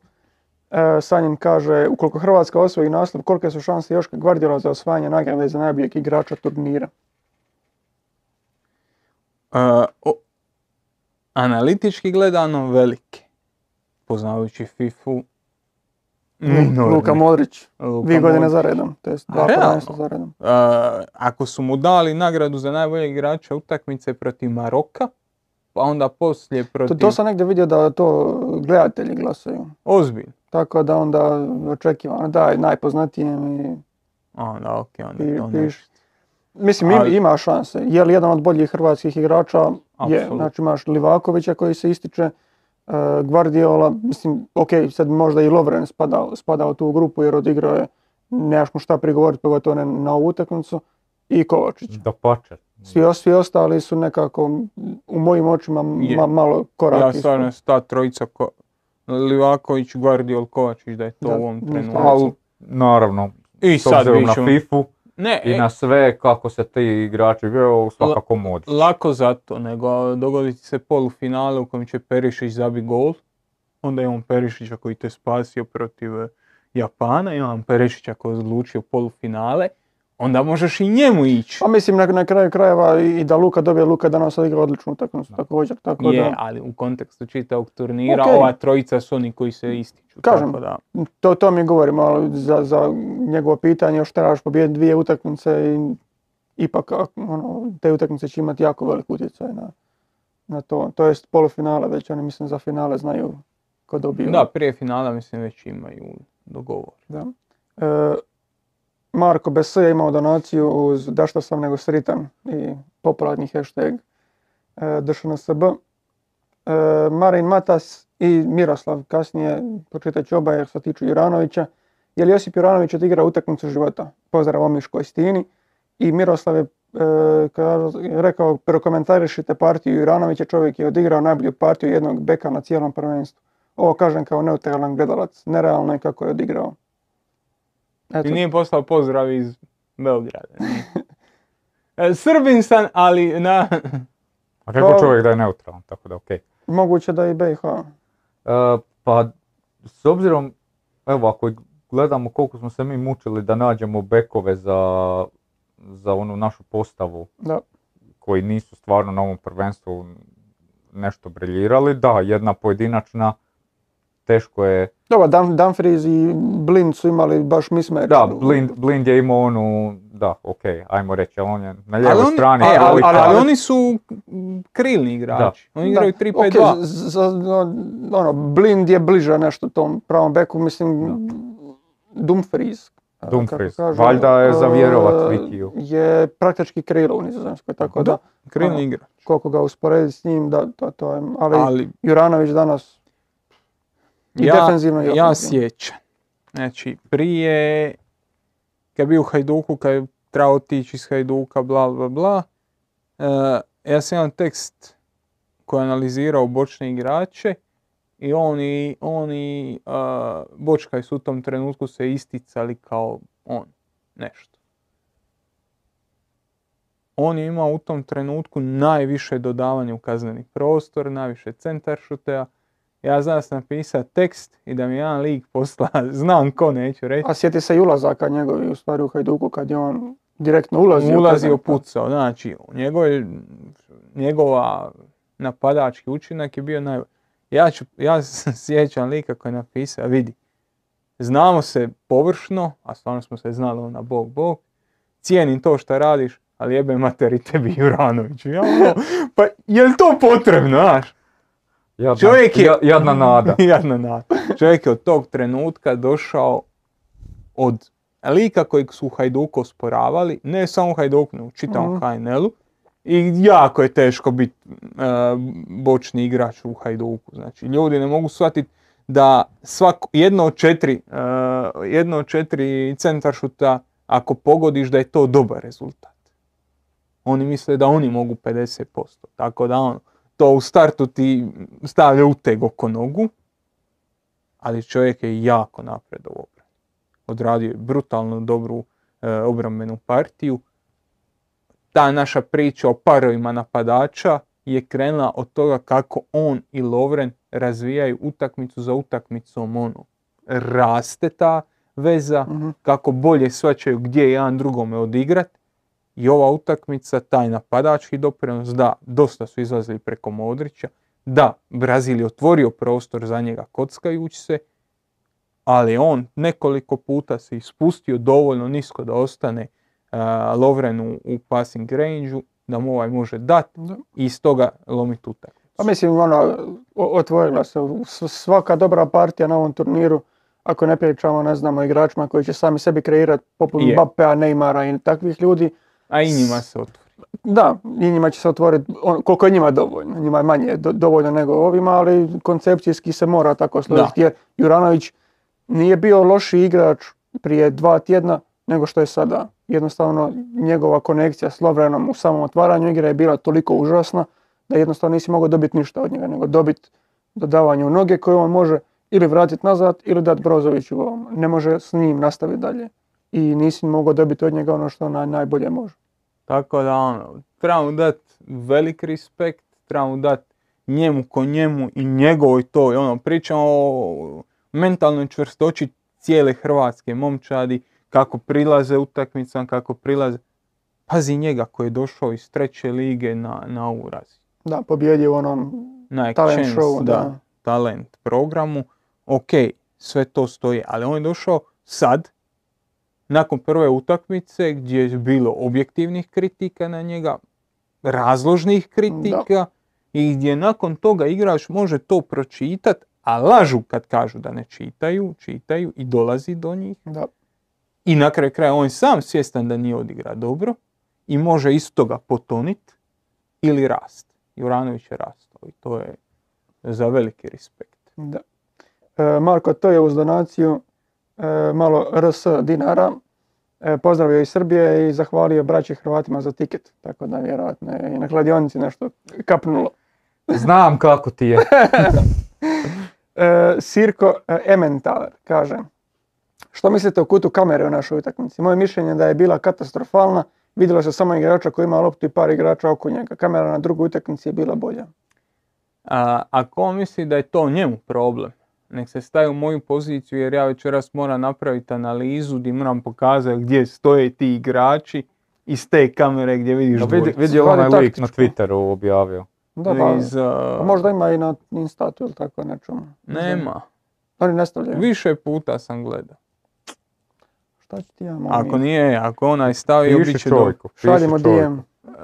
E, Sanjin kaže, ukoliko Hrvatska osvoji naslov, kolike su šanse još Guardiola za osvajanje nagrade za najboljeg igrača turnira? E, analitički gledano velike. Poznavajući FIFU, Luka Modrić, dvije godine za redom, to jest dva za redom. ako su mu dali nagradu za najboljeg igrača utakmice protiv Maroka, pa onda poslije protiv... To, to sam negdje vidio da to gledatelji glasaju. Ozbiljno. Tako da onda očekivano daj najpoznatijem i... Onda okej, onda to Mislim, Ali... ima šanse. Je li jedan od boljih hrvatskih igrača? Absolut. Je. Znači imaš Livakovića koji se ističe, E, Guardiola, mislim, ok, sad možda i Lovren spada, spada u tu grupu jer odigrao je, nemaš mu šta prigovoriti, pogotovo ne na ovu utakmicu, i Kovačić. Da pače. Svi, svi ostali su nekako u mojim očima ma, malo korak Ja stvarno ta trojica ko, Livaković, Guardiol, Kovačić da je to u ovom trenutku. Naravno, I sad na FIFU ne, i e- na sve kako se ti igrači u svakako modi. Lako zato, nego dogoditi se polufinale u kojem će Perišić zabi gol. Onda on Perišića koji te spasio protiv eh, Japana, imam Perišića koji je odlučio polufinale onda možeš i njemu ići. Pa mislim na, na kraju krajeva i da Luka dobije, Luka danas odigra odličnu utakmicu također. Tako je, da... ali u kontekstu čitavog turnira ova trojica su oni koji se ističu. Kažem, tako da... to, to mi govorimo, ali za, za njegovo pitanje još trebaš pobijediti dvije utakmice i ipak ono, te utakmice će imati jako velik utjecaj na, na to. To jest polufinale već, oni mislim za finale znaju ko dobiju. Da, prije finala mislim već imaju dogovor. Da. E, Marko BS je imao donaciju uz da što sam nego sritan i popularni hashtag e, DŠNSB. E, Marin Matas i Miroslav, kasnije pročitat ću oba jer se tiču Juranovića. Je li Josip Juranović odigrao utakmicu života? Pozdrav Omiškoj stini. I Miroslav je e, rekao, prokomentarišite partiju Juranovića, čovjek je odigrao najbolju partiju jednog beka na cijelom prvenstvu. Ovo kažem kao neutralan gledalac, nerealno je kako je odigrao. Eto. I nije poslao pozdrav iz Belgrada. <laughs> E, Srbin sam, ali na... A kako pa- čovjek da je neutralan, tako da okej. Moguće da je i BiH. Uh, pa, s obzirom, evo, ako gledamo koliko smo se mi mučili da nađemo bekove za, za onu našu postavu, da. koji nisu stvarno na ovom prvenstvu nešto briljirali, da, jedna pojedinačna, teško je... Dobro, Dumfries i Blind su imali baš mismatch. Da, Blind, Blind je imao onu, da, ok, ajmo reći, ali on je na lijevoj strani. E, ali, ali, ali, oni su krilni igrači, oni igraju 3-5-2. Okay, ono, Blind je bliže nešto tom pravom beku, mislim, Dumfries. Dumfries, valjda je za vjerovat Vikiju. Je praktički krilo u Nizozemskoj, tako da. Krilni ono, igrač. Koliko ga usporedi s njim, da, to, to je, ali, ali Juranović danas i ja, defensivno i Ja sjećam. Znači, prije, kad je bio u Hajduku, kad je trebao otići iz Hajduka, bla, bla, bla, uh, ja sam imam tekst koji je analizirao bočne igrače i oni, oni uh, Bočkaj su u tom trenutku se isticali kao on, nešto. On je imao u tom trenutku najviše dodavanje u kazneni prostor, najviše centar šutea, ja znam sam napisao tekst i da mi jedan lik posla, <laughs> znam ko neću reći. A sjeti se i ulazaka njegovi u stvari u Hajduku kad je on direktno ulazio. Ulazio pucao, znači njegov, njegova napadački učinak je bio naj... Ja, ću, ja se <laughs> sjećam lika koji je napisao, vidi, znamo se površno, a stvarno smo se znali na bog bog, cijenim to što radiš, ali jebe materi tebi <laughs> Juranović. Ja, ono, pa je li to potrebno, znaš? Jadna, Čovjek je, jadna nada. <laughs> jadna nada. Čovjek je od tog trenutka došao od lika kojeg su Hajduku osporavali, ne samo Hajduku, nego čitavom mm. HNL-u. I jako je teško biti uh, bočni igrač u Hajduku. Znači, ljudi ne mogu shvatiti da svako, jedno od četiri, uh, jedno od četiri centaršuta, ako pogodiš da je to dobar rezultat. Oni misle da oni mogu 50%. Tako da ono, to u startu ti stavlja uteg oko nogu, ali čovjek je jako napred u. Odradio je brutalno dobru e, obrambenu partiju. Ta naša priča o parovima napadača je krenula od toga kako on i Lovren razvijaju utakmicu za utakmicom ono. Raste ta veza, mhm. kako bolje svačaju gdje jedan drugome odigrat i ova utakmica, taj napadački doprinos, da, dosta su izlazili preko Modrića, da, Brazil je otvorio prostor za njega kockajući se, ali on nekoliko puta se ispustio dovoljno nisko da ostane uh, Lovren u, passing range da mu ovaj može dati i iz toga lomiti utakmicu. Pa mislim, ono, otvorila se svaka dobra partija na ovom turniru, ako ne pričamo, ne znamo, igračima koji će sami sebi kreirati poput Mbappea, Neymara i takvih ljudi, a i njima se otvori. Da, i njima će se otvoriti koliko je njima dovoljno. Njima je manje dovoljno nego ovima, ali koncepcijski se mora tako složiti. Jer Juranović nije bio loši igrač prije dva tjedna nego što je sada. jednostavno njegova konekcija s Lovrenom u samom otvaranju igre je bila toliko užasna da jednostavno nisi mogao dobiti ništa od njega, nego dobiti dodavanje u noge koje on može ili vratiti nazad ili dati Brozoviću, ne može s njim nastaviti dalje. I nisi mogao dobiti od njega ono što on najbolje može. Tako da ono, trebamo dati velik respekt, trebamo dati njemu ko njemu i njegovoj toj, ono, pričamo o mentalnoj čvrstoći cijele hrvatske momčadi, kako prilaze utakmicama, kako prilaze. Pazi njega koji je došao iz treće lige na, na ovu razinu. Da, pobjedio u onom na talent show, da, talent programu. Ok, sve to stoji, ali on je došao sad, nakon prve utakmice gdje je bilo objektivnih kritika na njega, razložnih kritika i gdje nakon toga igrač može to pročitati, a lažu kad kažu da ne čitaju, čitaju i dolazi do njih. Da. I na kraju kraja on sam svjestan da nije odigra dobro i može iz toga potonit ili rast. Juranović je rastao i to je za veliki respekt. Da. E, Marko, to je uz donaciju malo RS dinara. E, pozdravio iz Srbije i zahvalio braći Hrvatima za tiket. Tako da vjerojatno je i na kladionici nešto kapnulo. Znam kako ti je. <laughs> e, Sirko e, Ementaler kaže što mislite o kutu kamere u našoj utakmici? Moje mišljenje je da je bila katastrofalna. Vidjelo se samo igrača koji ima loptu i par igrača oko njega. Kamera na drugoj utakmici je bila bolja. A, ako on misli da je to njemu problem, nek se staje u moju poziciju jer ja večeras moram napraviti analizu gdje moram pokazati gdje stoje ti igrači iz te kamere gdje vidiš no, vidi, vidi onaj lik na Twitteru objavio. Da, pa, Iz, pa možda ima i na Instatu ili tako nečemu. Nema. Oni ne stavljaju. Više puta sam gledao. Šta ti ja Ako nije, ako onaj stavio, bit će čovjeku. Šaljimo DM.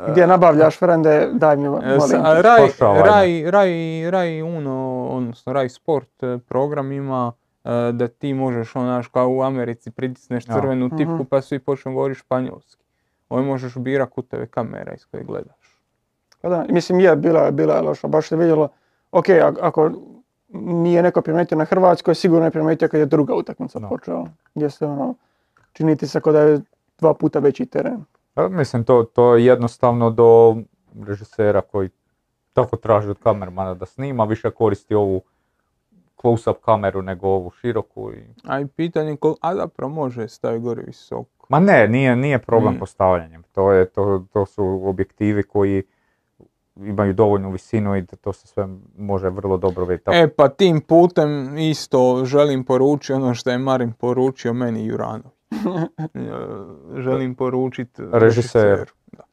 Gdje nabavljaš frende, daj mi molim. Raj, Raj, Raj, Raj Uno, odnosno Raj Sport e, program ima e, da ti možeš onaš kao u Americi pritisneš crvenu tipku mhm. pa svi počnu govoriti španjolski. Ovo možeš bira kuteve kamera iz koje gledaš. Pa da, mislim je bila, bila loša, baš se vidjelo, ok, ako nije neko primijetio na Hrvatskoj, sigurno je primijetio kad je druga utakmica počela, gdje se ono, čini ti se kao da je dva puta veći teren. Pa, mislim, to, to je jednostavno do režisera koji tako traži od kamermana da snima, više koristi ovu close-up kameru nego ovu široku. I... A i pitanje, ko... a zapravo može staviti gore visoko. Ma ne, nije, nije problem mm. postavljanjem. To, je, to, to su objektivi koji imaju dovoljnu visinu i da to se sve može vrlo dobro vidjeti. E pa tim putem isto želim poručiti ono što je Marin poručio meni Jurano. <laughs> želim poručiti režiser. Da.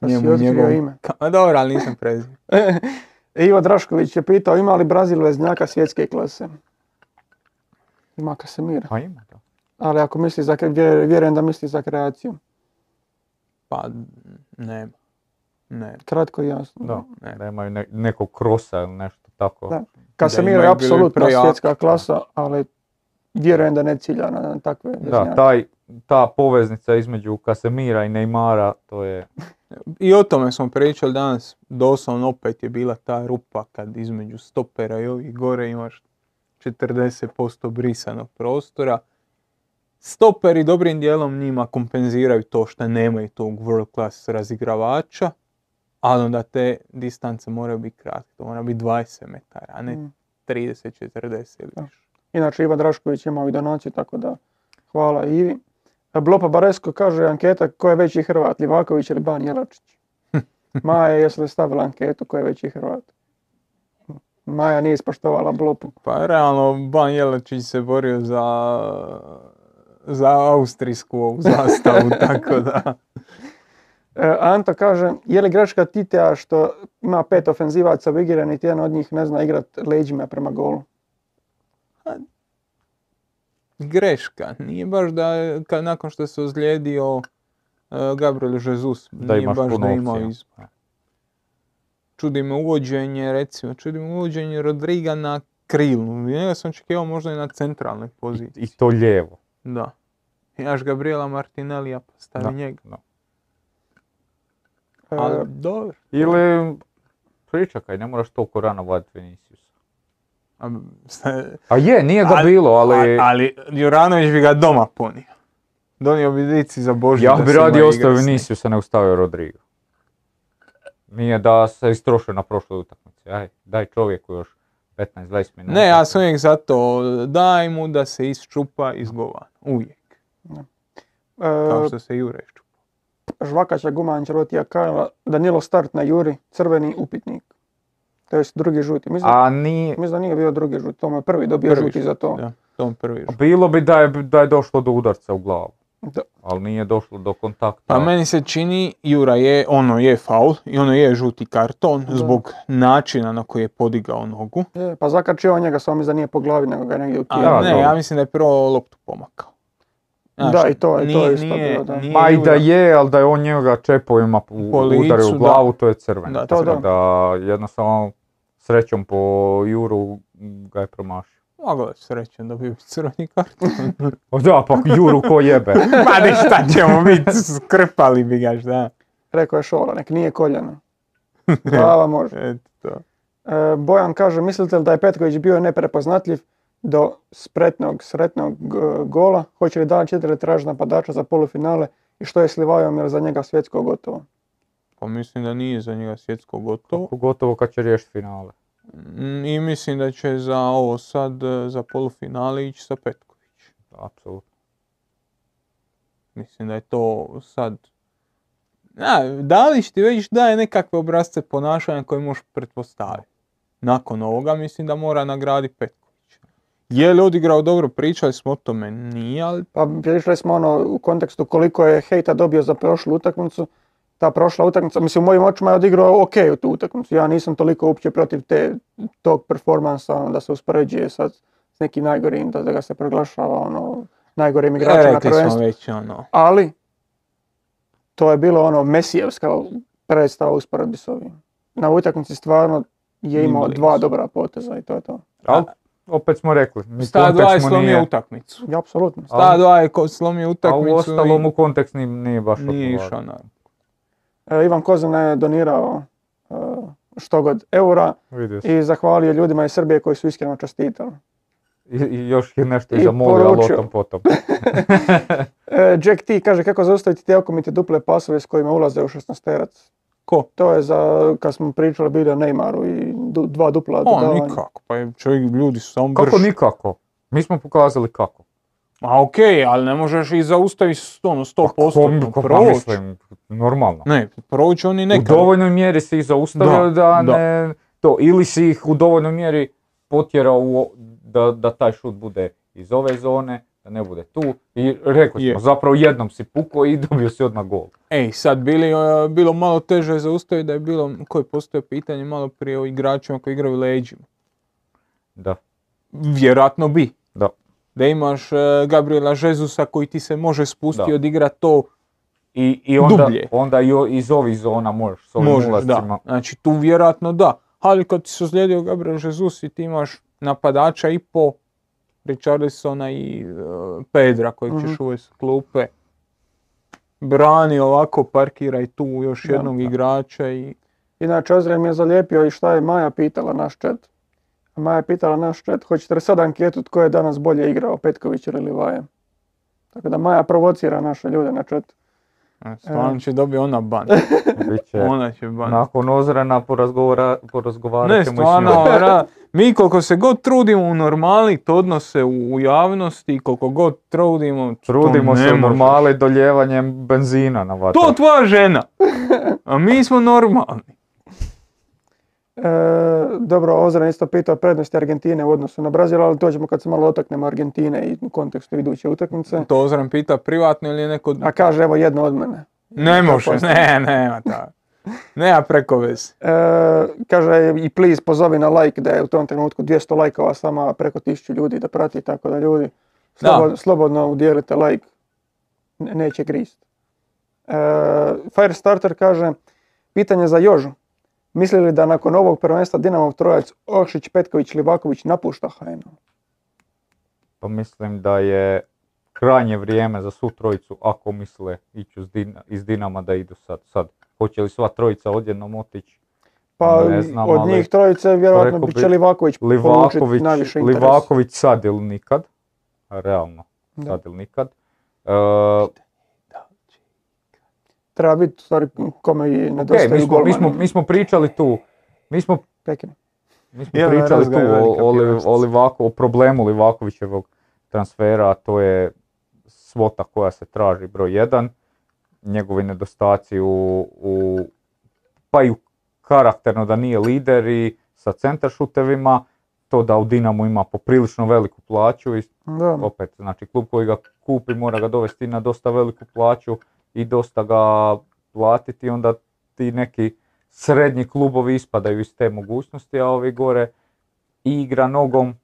Njemu, njegov... ime. A dobro, ali nisam prezio. <laughs> Ivo Drašković je pitao ima li Brazil veznjaka svjetske klase? Ima Kasemira. Pa ima, da. Ali ako misli za, vjerujem da misli za kreaciju. Pa, nema. Ne. Kratko i jasno. Da, ne. nemaju ne, nekog krosa ili nešto tako. Da. Je apsolutno svjetska klasa, ali vjerujem da ne cilja na takve Da, taj, ta poveznica između Kasemira i Neymara, to je... <laughs> I o tome smo pričali danas, doslovno opet je bila ta rupa kad između stopera i ovih gore imaš 40% brisanog prostora. Stoperi dobrim dijelom njima kompenziraju to što nemaju tog world class razigravača, ali onda te distance moraju biti kratke, to mora biti 20 metara, a ne 30-40 ili više. Inače, Ivan Drašković imao i donaciju, tako da hvala Ivi. Blopa Baresko kaže anketa ko je veći Hrvat, Livaković ili Ban Jelačić. <laughs> Maja, jesi li stavila anketu ko je veći Hrvat? Maja nije ispoštovala Blopu. Pa realno, Ban Jelačić se borio za, za austrijsku <laughs> zastavu, tako da... E, Anto kaže, je li greška Titea što ima pet ofenzivaca u igre, niti jedan od njih ne zna igrat leđima prema golu? Greška. Nije baš da kad, nakon što se ozlijedio uh, Gabriel Jesus, da nije baš da imao izbor. Čudi me uvođenje, recimo, čudi me uvođenje Rodriga na krilu. Njega sam očekivao možda i na centralnoj poziciji. I, to lijevo. Da. Imaš Gabriela Martinellija, pa stavi njega. Da. Ali, e, dobro. Ili, pričakaj, ne moraš toliko rano vaditi Vinicius. A je, nije ga bilo, ali... ali Juranović bi ga doma punio. donio bi dici za Božju Ja bi radio ostavio Nisiju se ne ustavio Rodrigo. Nije da se istrošio na prošloj utakmici. Aj, daj čovjeku još 15-20 minuta. Ne, ja sam uvijek zato daj mu da se isčupa izgovan. Uvijek. E, Kao što se Jure iščupa. Žvakaća Gumanć Rotija Kajla, Danilo Start na Juri, crveni upitnik. To je drugi žuti. Mislim, A nije... Mislim da nije bio drugi žuti, to mu je prvi dobio žuti za to. Da, to prvi žuti. Bilo bi da je, da je došlo do udarca u glavu. Da. Ali nije došlo do kontakta. Pa meni se čini, Jura je, ono je faul i ono je žuti karton zbog načina na koji je podigao nogu. Je, pa zakačio njega, samo mi da nije po glavi, nego ga je negdje u Ne, ja mislim da je prvo loptu pomakao. da, i to, je, to isto bilo, da. Ma i da je, ali da je on njega čepovima udario u glavu, to je crveno. Da, to da. da jednostavno srećom po Juru ga je promašio. Moglo je srećan da bi <laughs> crveni karton. da, pa Juru ko jebe. <laughs> pa ništa ćemo biti, skrpali bi ga, šta? Rekao je Šola, nek nije koljeno. <laughs> Glava može. Eto to. E, Bojan kaže, mislite li da je Petković bio neprepoznatljiv do spretnog, sretnog gola? Hoće li da četiri traži napadača za polufinale i što je s Livajom jer za njega svjetsko gotovo? Pa mislim da nije za njega svjetsko gotovo. Gotovo kad će riješiti finale. Mm, I mislim da će za ovo sad, e, za polufinale ići sa Petković. Apsolutno. Mislim da je to sad... Ja, Dalić ti već daje nekakve obrazce ponašanja koje možeš pretpostaviti. Nakon ovoga mislim da mora nagraditi Petković. Je li odigrao dobro, pričali smo o tome, nije, ali... Pa pričali smo ono u kontekstu koliko je hejta dobio za prošlu utakmicu ta prošla utakmica, mislim u mojim očima je odigrao ok u tu utakmicu. Ja nisam toliko uopće protiv te, tog performansa ono, da se uspoređuje sad s nekim najgorim, da, ga se proglašava ono, najgorim igračima na prvenstvu. Već, ono. Ali, to je bilo ono mesijevska predstava usporedbi s ovim. Na utakmici stvarno je imao dva dobra poteza i to je to. Ali, opet smo rekli. Sta dva je slomio utakmicu. Ja, apsolutno. Sta dva je slomio utakmicu. A u ostalom u kontekst nije, nije baš Nije išao, Ivan Kozan je donirao e, što god eura i zahvalio ljudima iz Srbije koji su iskreno čestitali. I, još je nešto i zamolio, ali o tom potom. <laughs> <laughs> E, Jack T kaže kako zaustaviti te okomite duple pasove s kojima ulaze u 16 terac. Ko? To je za, kad smo pričali bili o Neymaru i dva dupla dodavanja. nikako, pa čovjek, ljudi su samo Kako nikako? Mi smo pokazali kako. A okej, ali ne možeš i zaustaviti ono 100% pa, pa mislim, normalno. Ne, proći oni nekad. U dovoljnoj mjeri si ih zaustavio da, ne... To, ili si ih u dovoljnoj mjeri potjerao u, da, da taj šut bude iz ove zone, da ne bude tu. I rekli smo, zapravo jednom si pukao i dobio si odmah gol. Ej, sad bili, uh, bilo malo teže zaustaviti da je bilo, koje postoje pitanje malo prije o igračima koji igraju leđima. Da. Vjerojatno bi. Da da imaš e, Gabriela Žezusa koji ti se može spustiti i odigrati to I, i onda, dublje. onda i iz ovih zona možeš s ovim možeš, da. Znači tu vjerojatno da. Ali kad ti se ozlijedio Gabriel Jesus i ti imaš napadača i po Richarlisona i uh, Pedra koji ćeš mm-hmm. uvesti klupe. Brani ovako, parkira i tu još jednog igrača i... Inače, Ozren mi je zalijepio i šta je Maja pitala naš chat. Maja je pitala naš chat, hoćete li sad anketu tko je danas bolje igrao, Petković ili Livaje? Tako da Maja provocira naše ljude na chat. E, stvarno će dobiti ona ban. <laughs> Biće, ona će ban. Nakon Ozrena porazgovarat ne, stvarno, mi koliko se god trudimo u normali, to odnose u, javnosti, koliko god trudimo, Trudimo se u normali doljevanjem benzina na vatru. To tvoja žena! A mi smo normalni. E, dobro, Ozran isto pitao prednosti Argentine u odnosu na Brazil, ali to ćemo kad se malo dotaknemo Argentine i u kontekstu iduće utakmice. To Ozran pita privatno ili neko... A kaže, evo jedno od mene. Ne može, ne, nema ta. Nema preko vez. E, kaže i please pozovi na like da je u tom trenutku 200 lajkova sama preko 1000 ljudi da prati, tako da ljudi slobodno, slobodno udjelite like, neće grist. E, Firestarter kaže, pitanje za Jožu. Misli li da nakon ovog prvenstva Dinamov trojac Okšić, Petković, Livaković napušta HNL? Pa mislim da je krajnje vrijeme za svu trojicu ako misle ići iz Dinama da idu sad. sad. Hoće li sva trojica odjednom otići? Pa ne znam, od njih trojice vjerojatno bi će Livaković, Livaković najviše Livaković sad ili nikad. Realno, sad ili nikad. Treba biti stvari kome i nedostaje okay, mi, smo, mi, smo, mi smo pričali tu, mi smo, mi smo pričali tu o, o, o problemu Livakovićevog transfera, a to je svota koja se traži broj jedan, njegovi nedostaci u, u pa i u karakterno da nije lider i sa centar šutevima, to da u Dinamu ima poprilično veliku plaću i opet, znači klub koji ga kupi mora ga dovesti na dosta veliku plaću i dosta ga platiti, onda ti neki srednji klubovi ispadaju iz te mogućnosti, a ovi gore igra nogom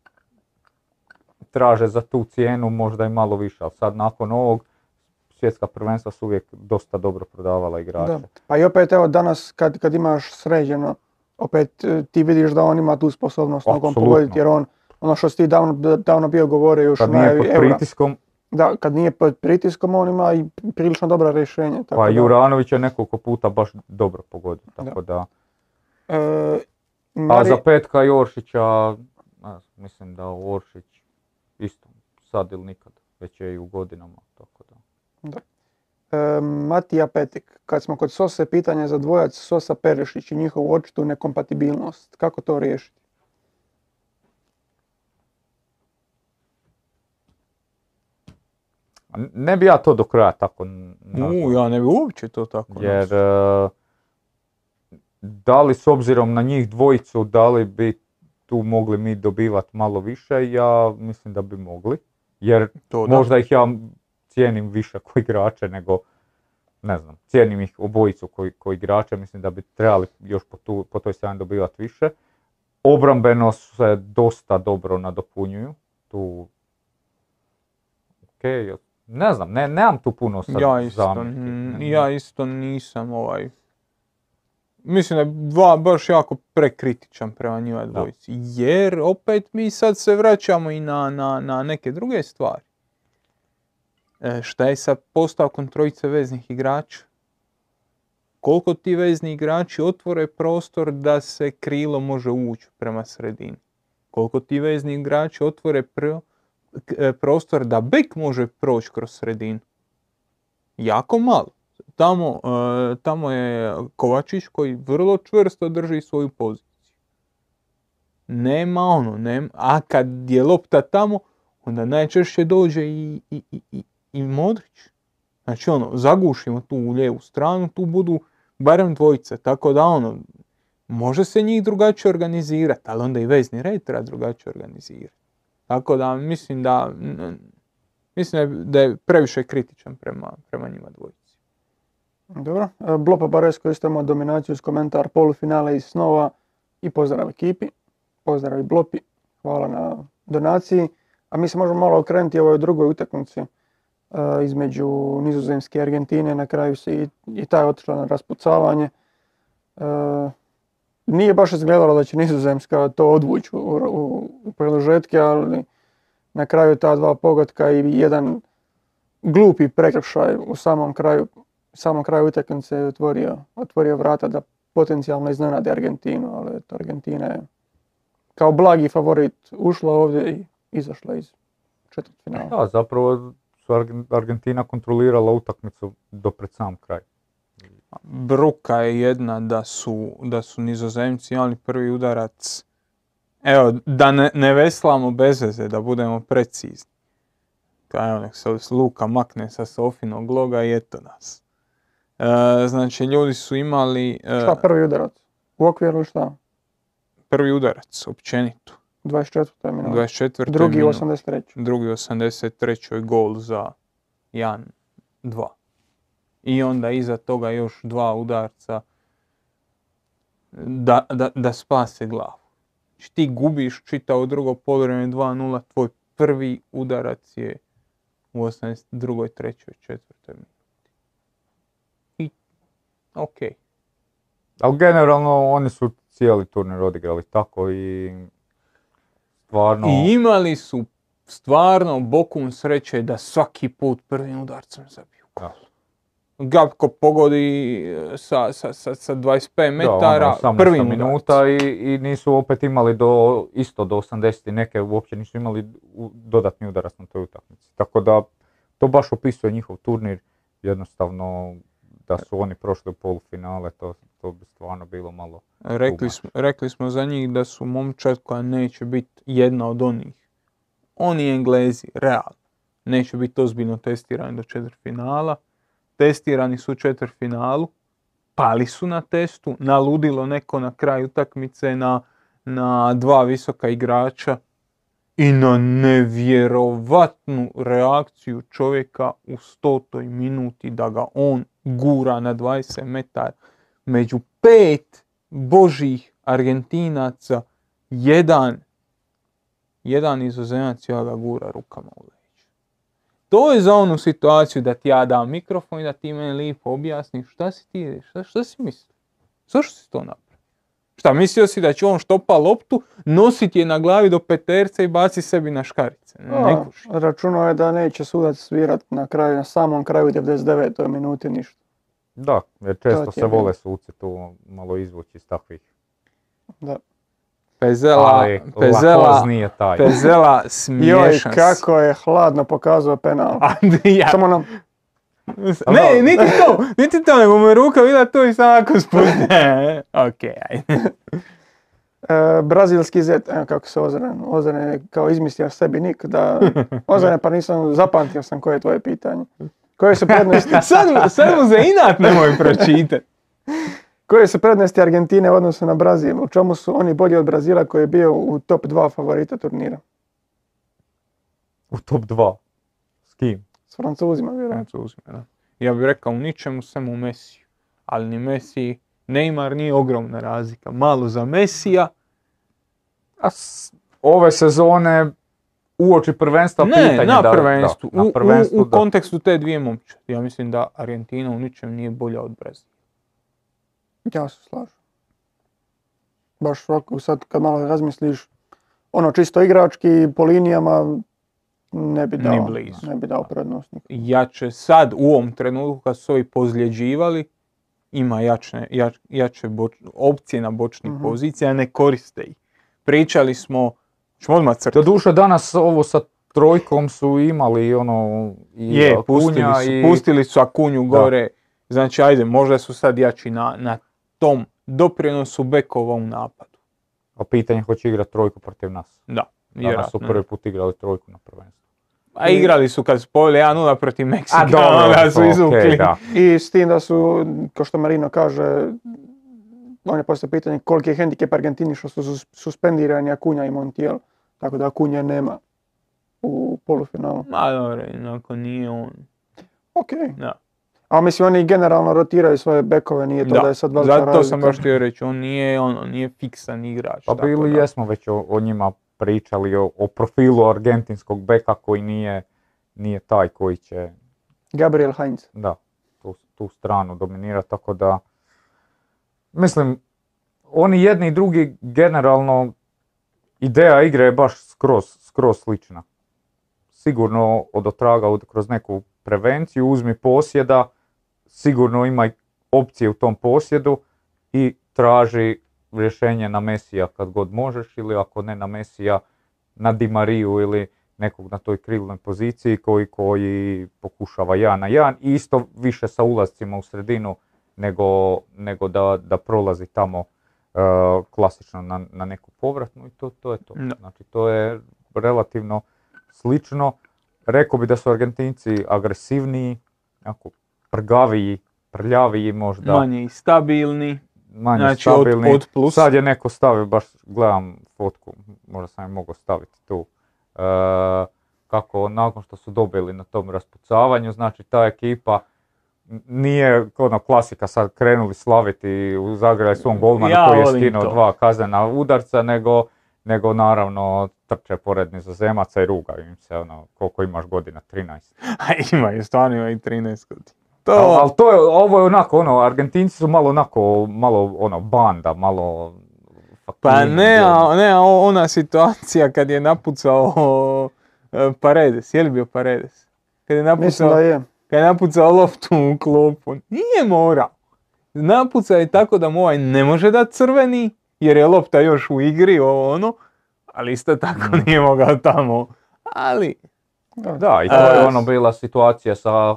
traže za tu cijenu možda i malo više, ali sad nakon ovog svjetska prvenstva su uvijek dosta dobro prodavala igrače. Da. Pa i opet evo danas kad, kad imaš sređeno, opet e, ti vidiš da on ima tu sposobnost nogom pogoditi jer on, ono što si ti davno, davno bio govorio još kad nije pod pritiskom. Da, kad nije pod pritiskom on ima i prilično dobra rješenja. Tako pa Juranović je nekoliko puta baš dobro pogodio, tako da. E, A za Petka Joršića, mislim da Oršić isto sad ili nikad, već je i u godinama, tako da. da. E, Matija Petik, kad smo kod Sose, pitanje za dvojac Sosa Perešić i njihovu očitu nekompatibilnost. Kako to riješiti? Ne bi ja to do kraja tako U, ja ne bi uopće to tako Jer, e, da li s obzirom na njih dvojicu, da li bi tu mogli mi dobivati malo više, ja mislim da bi mogli. Jer možda ih ja cijenim više koji igrače nego, ne znam, cijenim ih obojicu koji, koji igrače, mislim da bi trebali još po, tu, po toj strani dobivati više. Obrambeno se dosta dobro nadopunjuju, tu, ok, ne znam, ne, nemam tu puno sad ja isto, ja isto nisam ovaj, mislim da je dva baš jako prekritičan prema njima dvojici. Jer opet mi sad se vraćamo i na, na, na neke druge stvari. E, šta je sa postavkom trojice veznih igrača? Koliko ti vezni igrači otvore prostor da se krilo može ući prema sredini? Koliko ti vezni igrači otvore e, prostor da bek može proći kroz sredinu? Jako malo. Tamo, e, tamo je Kovačić koji vrlo čvrsto drži svoju poziciju. Nema ono, nema, a kad je lopta tamo, onda najčešće dođe i, i, i, i Modrić. Znači ono, zagušimo tu u lijevu stranu, tu budu barem dvojice, tako da ono, može se njih drugačije organizirati, ali onda i vezni red treba drugačije organizirati. Tako da mislim da, mislim da je previše kritičan prema, prema njima dvojici. Dobro, e, Blopa Baresko isto ima dominaciju s komentar polufinale iz snova i pozdrav ekipi, pozdrav i Blopi, hvala na donaciji. A mi se možemo malo okrenuti ovoj drugoj utakmici E, između Nizozemske i Argentine, na kraju se i, i taj otišla na raspucavanje. Nije baš izgledalo da će Nizozemska to odvući u, u, u ali na kraju ta dva pogotka i jedan glupi prekršaj u samom kraju, samom kraju utakmice je otvorio, otvorio vrata da potencijalno iznenadi Argentinu, ali Argentina je kao blagi favorit ušla ovdje i izašla iz četvrtfinala. Da, zapravo su Argentina kontrolirala utakmicu do pred sam kraj. Bruka je jedna da su, da su nizozemci imali prvi udarac. Evo, da ne, ne veslamo bez veze, da budemo precizni. Evo, nek se Luka makne sa Sofinog loga i eto nas. E, znači, ljudi su imali... E, šta prvi udarac? U okviru šta? Prvi udarac, općenito. 24. minuta. 24. Drugi u 83. Drugi 83. gol za Jan 2. I onda iza toga još dva udarca da, da, da spase glavu. Znači ti gubiš čitao drugo polovreme 2-0, tvoj prvi udarac je u 82. 3. 4. minuti. I, ok. Ali generalno oni su cijeli turnir odigrali tako i Stvarno... I imali su stvarno bokum sreće da svaki put prvim udarcem zabiju gol. Gabko pogodi e, sa, sa, sa, sa 25 metara, da, ono, prvi minuta i, i, nisu opet imali do, isto do 80 neke uopće nisu imali dodatni udarac na toj utakmici. Tako da to baš opisuje njihov turnir, jednostavno da su oni prošli u polufinale, to, to bi stvarno bilo malo... Rekli smo, rekli smo za njih da su momčad koja neće biti jedna od onih. Oni Englezi, realno, neće biti ozbiljno testirani do četvrtfinala. Testirani su u četvrtfinalu, pali su na testu, naludilo neko na kraju utakmice na, na dva visoka igrača i na nevjerovatnu reakciju čovjeka u stotoj minuti da ga on gura na 20 metara među pet božih Argentinaca, jedan, jedan izozemac ja ga gura rukama u. To je za onu situaciju da ti ja dam mikrofon i da ti meni lijepo objasniš šta si ti, šta, šta si mislio? Zašto si to napravio? Šta, mislio si da će on štopa loptu, nositi je na glavi do peterca i baci sebi na škarice? Ne Računao je da neće sudac svirat na kraju, na samom kraju 99. minuti ništa. Da, jer često se vole suci tu malo izvući iz takvih. Da. Pezela, Ali, Pezela, nije taj. Pezela <laughs> smiješan. Joj, kako je hladno pokazao penal. <laughs> ja. Samo nam... Ne, niti to, <laughs> niti to, nego mu je ruka vidjela to i samo ako spustne. ok, ajde. E, brazilski zet, evo kako se Ozren, Ozren je kao izmislio sebi nik, da, Ozren pa nisam, zapamtio sam koje je tvoje pitanje. Koje su prednosti? sad, sad mu za inat nemoj pročitati. Koje su prednosti Argentine u odnosu na Brazil? U čemu su oni bolji od Brazila koji je bio u top 2 favorita turnira? U top 2? S kim? S Francuzima, vjerujem. Francuzima, da. Ja bih rekao u ničemu, samo u Mesiju. Ali ni Messi, Neymar nije ogromna razlika. Malo za Mesija. A ove sezone uoči prvenstva ne, pitanje na prvenstvu. Da, na prvenstvu u, u, kontekstu te dvije momče. Ja mislim da Argentina u ničem nije bolja od Brazila. Ja se slažem. Baš ovako sad kad malo razmisliš, ono čisto igrački po linijama ne bi dao, ne bi dao prednost. Jače sad u ovom trenutku kad su ovi pozljeđivali, ima jače, jače opcije na bočnih uh pozicija, ne koriste ih. Pričali smo Ćemo odmah crtati. duše danas ovo sa trojkom su imali ono i Je, pustili su, i... pustili su Akunju gore. Znači, ajde, možda su sad jači na, na tom doprinosu bekova u napadu. A pitanje hoće igrati trojku protiv nas. Da, vjerojatno. Danas su prvi put igrali trojku na prvenstvu. A igrali su kad su poveli 1-0 protiv Meksika, A <laughs> dobro, su izvukli. I s tim da su, kao što Marino kaže, on je postoje pitanje koliki je hendikep Argentini što su suspendirani Akunja i Montiel. Tako da Akunja nema u polufinalu. Ma dobro, ako nije on. Ok. Da. A mislim oni generalno rotiraju svoje bekove, nije to da, da je sad velika Zato razlika. sam baš htio reći, on nije, on, nije fiksan igrač. Pa bili da. jesmo već o, njima pričali, o, o, profilu argentinskog beka koji nije, nije taj koji će... Gabriel Heinz. Da, tu, tu stranu dominira, tako da... Mislim, oni jedni i drugi generalno ideja igre je baš skroz, skroz slična. Sigurno od otraga kroz neku prevenciju, uzmi posjeda, sigurno ima opcije u tom posjedu i traži rješenje na Mesija kad god možeš ili ako ne na Mesija na Di Mariju ili nekog na toj krilnoj poziciji koji, koji pokušava ja na jedan i isto više sa ulazcima u sredinu nego, nego da, da prolazi tamo uh, klasično na, na neku povratnu i to, to je to. Znači to je relativno slično. Rekao bi da su Argentinci agresivniji, jako prgaviji, prljaviji možda. Manje i stabilni. Manje znači, stabilni. Od, od plus. Sad je neko stavio, baš gledam fotku, možda sam je mogao staviti tu. Uh, kako nakon što su dobili na tom raspucavanju, znači ta ekipa nije ono klasika sad krenuli slaviti u Zagrebu svom golmanu koji je skinuo dva kaznena udarca, nego, nego naravno trče pored nizozemaca i ruga im se ono, koliko imaš godina, 13. A <laughs> imaju, stvarno imaju 13 godina. To... Ali to je, ovo je onako, ono, Argentinci su malo onako, malo ono, banda, malo... Pa ne, a, ne, ona situacija kad je napucao <laughs> e, Paredes, je li bio Paredes? Kad je napucao, Mislim da je kad je napucao loptu u klopu. Nije morao. Napucao je tako da mu ovaj ne može dati crveni, jer je lopta još u igri, ovo ono, ali isto tako mm. nije mogao tamo. Ali... Da, i to je ono bila situacija sa,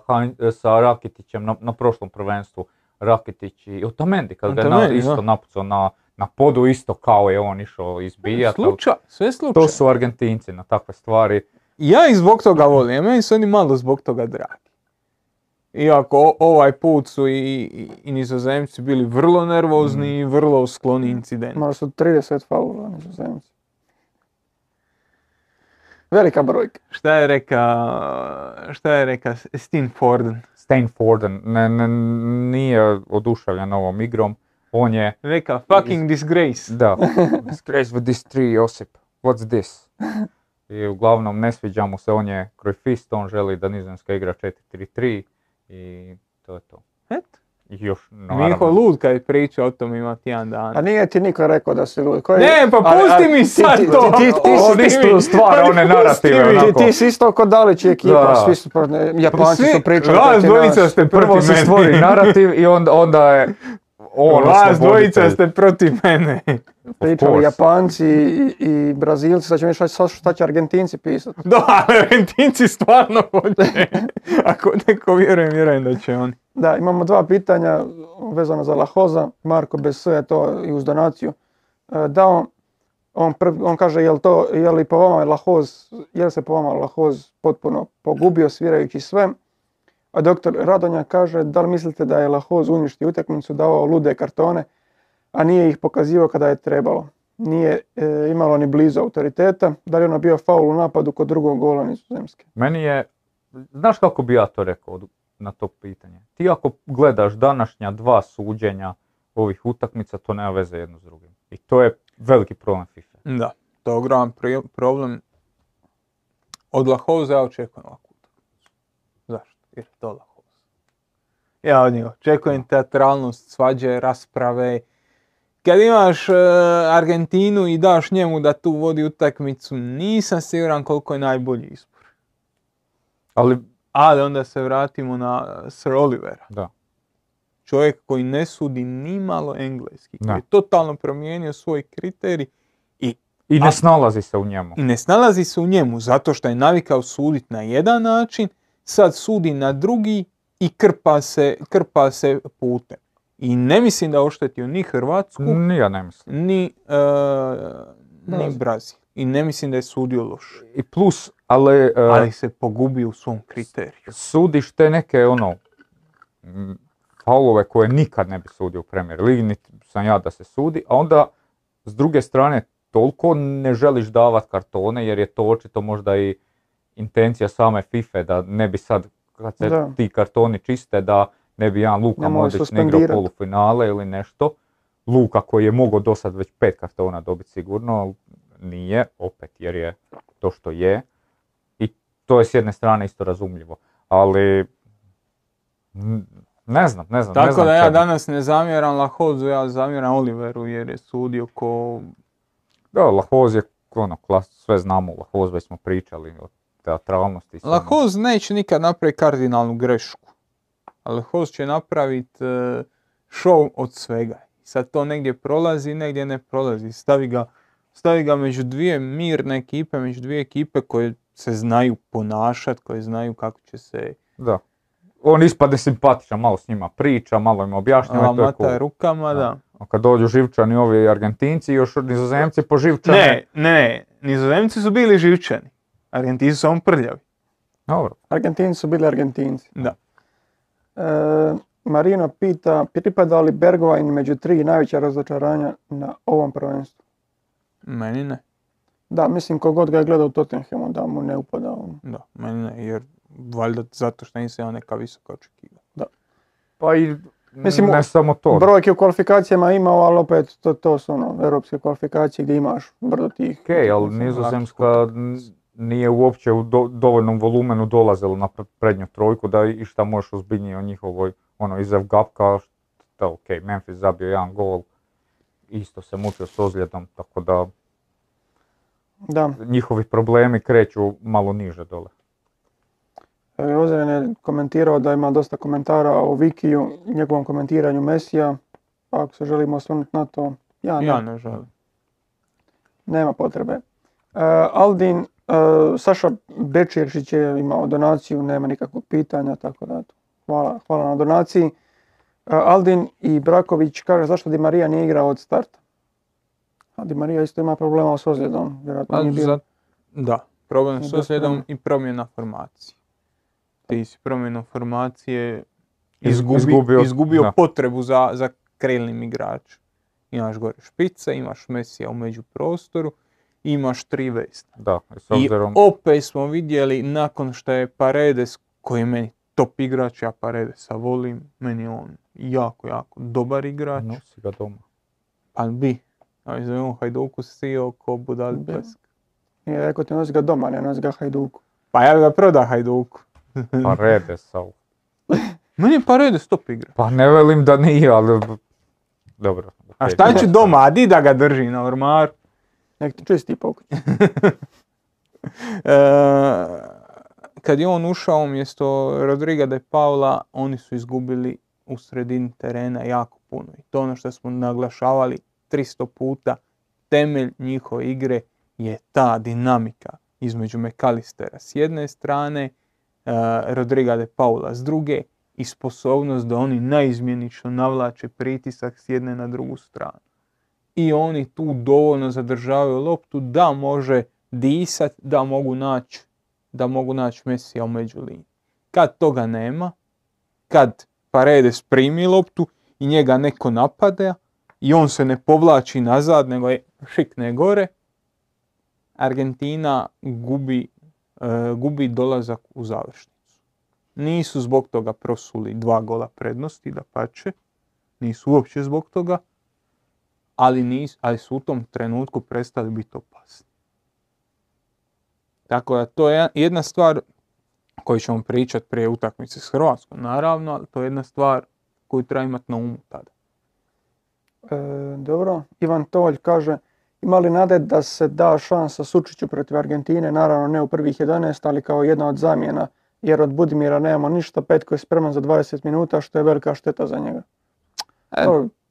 sa Rakitićem na, na prošlom prvenstvu. Rakitić i Otamendi, kad ga je isto napucao na, na podu, isto kao je on išao izbijati. Slučaj, sve slučaj. To su Argentinci na takve stvari. Ja ih zbog toga volim, meni su oni malo zbog toga dragi. Iako ovaj put su i, i, nizozemci bili vrlo nervozni i vrlo skloni incidentu. Malo su 30 faula nizozemci. Velika brojka. Šta je reka, šta je reka Stin Forden? Stain Forden ne, ne, nije oduševljen ovom igrom. On je... Reka fucking disgrace. Da. disgrace with this tree, Josip. What's this? I uglavnom ne sviđa mu se, on je krojfist, on želi da Nizozemska igra 4-3-3 i to je to. Eto. Još, no, Miho lud kad priča o tom ima tjedan dan. A nije ti niko rekao da si lud. Koji... Ne, pa pusti mi sad to! Ti, ti, ti, ti, ti stvara one narative onako. Ti, ti si isto kod Dalić i ekipa, svi su, Japanci su pričali. Vas dvojica ste. Prvo se stvori narativ i onda, onda je on Vas dvojica ste protiv mene. Pričali Japanci i, i Brazilci, sad ćemo vidjeti šta će Argentinci pisati. Da, Argentinci stvarno hoće. <laughs> Ako neko vjerujem, vjerujem da će oni. Da, imamo dva pitanja vezano za Lahoza. Marko bez je to i uz donaciju e, dao. On, on kaže, jel to, je li po vama Lahoz, je li se po vama Lahoz potpuno pogubio svirajući sve? A doktor Radonja kaže, da li mislite da je Lahoz uništio utakmicu, dao lude kartone, a nije ih pokazivao kada je trebalo? Nije e, imalo ni blizu autoriteta, da li je ono bio faul u napadu kod drugog gola nizozemske? Meni je, znaš kako bi ja to rekao na to pitanje? Ti ako gledaš današnja dva suđenja ovih utakmica, to nema veze jedno s drugim. I to je veliki problem FIFA. Da, to je ogroman problem. Od Lahoza ja očekujem. Lahoz. Ja od njega očekujem teatralnost, svađe, rasprave. Kad imaš uh, Argentinu i daš njemu da tu vodi utakmicu, nisam siguran koliko je najbolji izbor. Ali ali onda se vratimo na Sir Olivera. Da. Čovjek koji ne sudi ni malo engleski, koji je totalno promijenio svoj kriterij i i ne snalazi se u njemu. I ne snalazi se u njemu zato što je navikao suditi na jedan način, sad sudi na drugi i krpa se, krpa se putem. I ne mislim da oštetio ni Hrvatsku, ni ja ne mislim. Ni, uh, ni Brazil. I ne mislim da je sudio loš. I plus, ali... E, ali se pogubi u svom kriteriju. Sudiš te neke, ono, faulove koje nikad ne bi sudio u Premier Ligi, niti sam ja da se sudi, a onda s druge strane toliko ne želiš davat kartone jer je to očito možda i intencija same FIFA da ne bi sad kad se ti kartoni čiste da ne bi jedan Luka Modrić ne igrao polufinale ili nešto. Luka koji je mogao do sad već pet kartona dobiti sigurno, nije, opet jer je to što je. I to je s jedne strane isto razumljivo. Ali ne znam, ne znam. Tako ne znam da ja danas ne zamjeram Lahozu, ja zamjeram Oliveru jer je sudio ko... Da, Lahoz je ono, klas, sve znamo, Lahoz već smo pričali o teatralnosti. Lahoz neće nikad napraviti kardinalnu grešku. Lahoz će napraviti uh, show od svega. Sad to negdje prolazi, negdje ne prolazi. Stavi ga stavi ga među dvije mirne ekipe, među dvije ekipe koje se znaju ponašati, koje znaju kako će se... Da. On ispade simpatičan, malo s njima priča, malo im objašnjava. Mata cool. rukama, da. A kad dođu živčani ovi Argentinci, još nizozemci po živčane... Ne, ne, nizozemci su bili živčani. Argentinci su samo prljavi. Dobro. Argentinci su bili Argentinci. Da. E, Marino pita, pripada li Bergwijn među tri najveća razočaranja na ovom prvenstvu? Meni ne. Da, mislim kogod ga je gledao u Tottenhamu da mu ne upada on. Da, meni ne, jer valjda zato što nisam ja neka visoka očekiva. Da. Pa i Mislim, ne samo to. Brojke u kvalifikacijama imao, ali opet to, to su ono, europske kvalifikacije gdje imaš brdo tih. Ok, ali nizozemska nije uopće u dovoljnom volumenu dolazila na prednju trojku da i šta možeš ozbiljnije o njihovoj, ono, izav gapka, što, ok, Memphis zabio jedan gol, isto se mučio s ozljedom, tako da da. njihovi problemi kreću malo niže dole. E, Ozren je komentirao da ima dosta komentara o Vikiju, njegovom komentiranju Mesija, pa ako se želimo osvrnuti na to, ja ne. Ja ne želim. Nema potrebe. E, Aldin Saša Bečiršić je imao donaciju, nema nikakvog pitanja, tako da hvala, hvala na donaciji. Aldin i Braković kaže zašto Di Marija nije igrao od starta. A Di Marija isto ima problema s ozljedom, vjerojatno nije Da, problem s ozljedom i promjena formacije. Ti si promjenu formacije izgubio, izgubio potrebu za, za krilnim igračem. Imaš gore špice, imaš Mesija u među prostoru, imaš tri vesta. Da, I opet smo vidjeli nakon što je Paredes, koji je meni top igrač, ja Paredesa volim, meni je on jako, jako dobar igrač. Nosi ga doma. Pa bi. A za on Hajduku sio ko budali plesk. Nije rekao ti nosi ga doma, ne nosi ga Hajduku. Pa ja ga proda Hajduku. <laughs> Paredesa. <laughs> Meni je Paredes top igra. Pa ne velim da nije, ali... Dobro. A šta će doma, a di da ga drži na ormaru? Nek ti čisti pokuć. e, kad je on ušao umjesto Rodriga de Paula, oni su izgubili u sredini terena jako puno. I to ono što smo naglašavali 300 puta, temelj njihove igre je ta dinamika između Mekalistera s jedne strane, uh, Rodriga de Paula s druge i sposobnost da oni naizmjenično navlače pritisak s jedne na drugu stranu. I oni tu dovoljno zadržavaju loptu da može disat, da mogu naći da mogu naći Mesija u među Kad toga nema, kad Paredes primi loptu i njega neko napada i on se ne povlači nazad nego je šikne gore, Argentina gubi, e, gubi dolazak u završnicu. Nisu zbog toga prosuli dva gola prednosti, da pače, nisu uopće zbog toga, ali, nis, ali su u tom trenutku prestali biti opasni. Tako da to je jedna stvar koju ćemo pričati prije utakmice s Hrvatskom, naravno, ali to je jedna stvar koju treba imati na umu tada. E, dobro, Ivan Tolj kaže, ima li nade da se da šansa Sučiću protiv Argentine, naravno ne u prvih 11, ali kao jedna od zamjena, jer od Budimira nemamo ništa, Petko je spreman za 20 minuta, što je velika šteta za njega. E,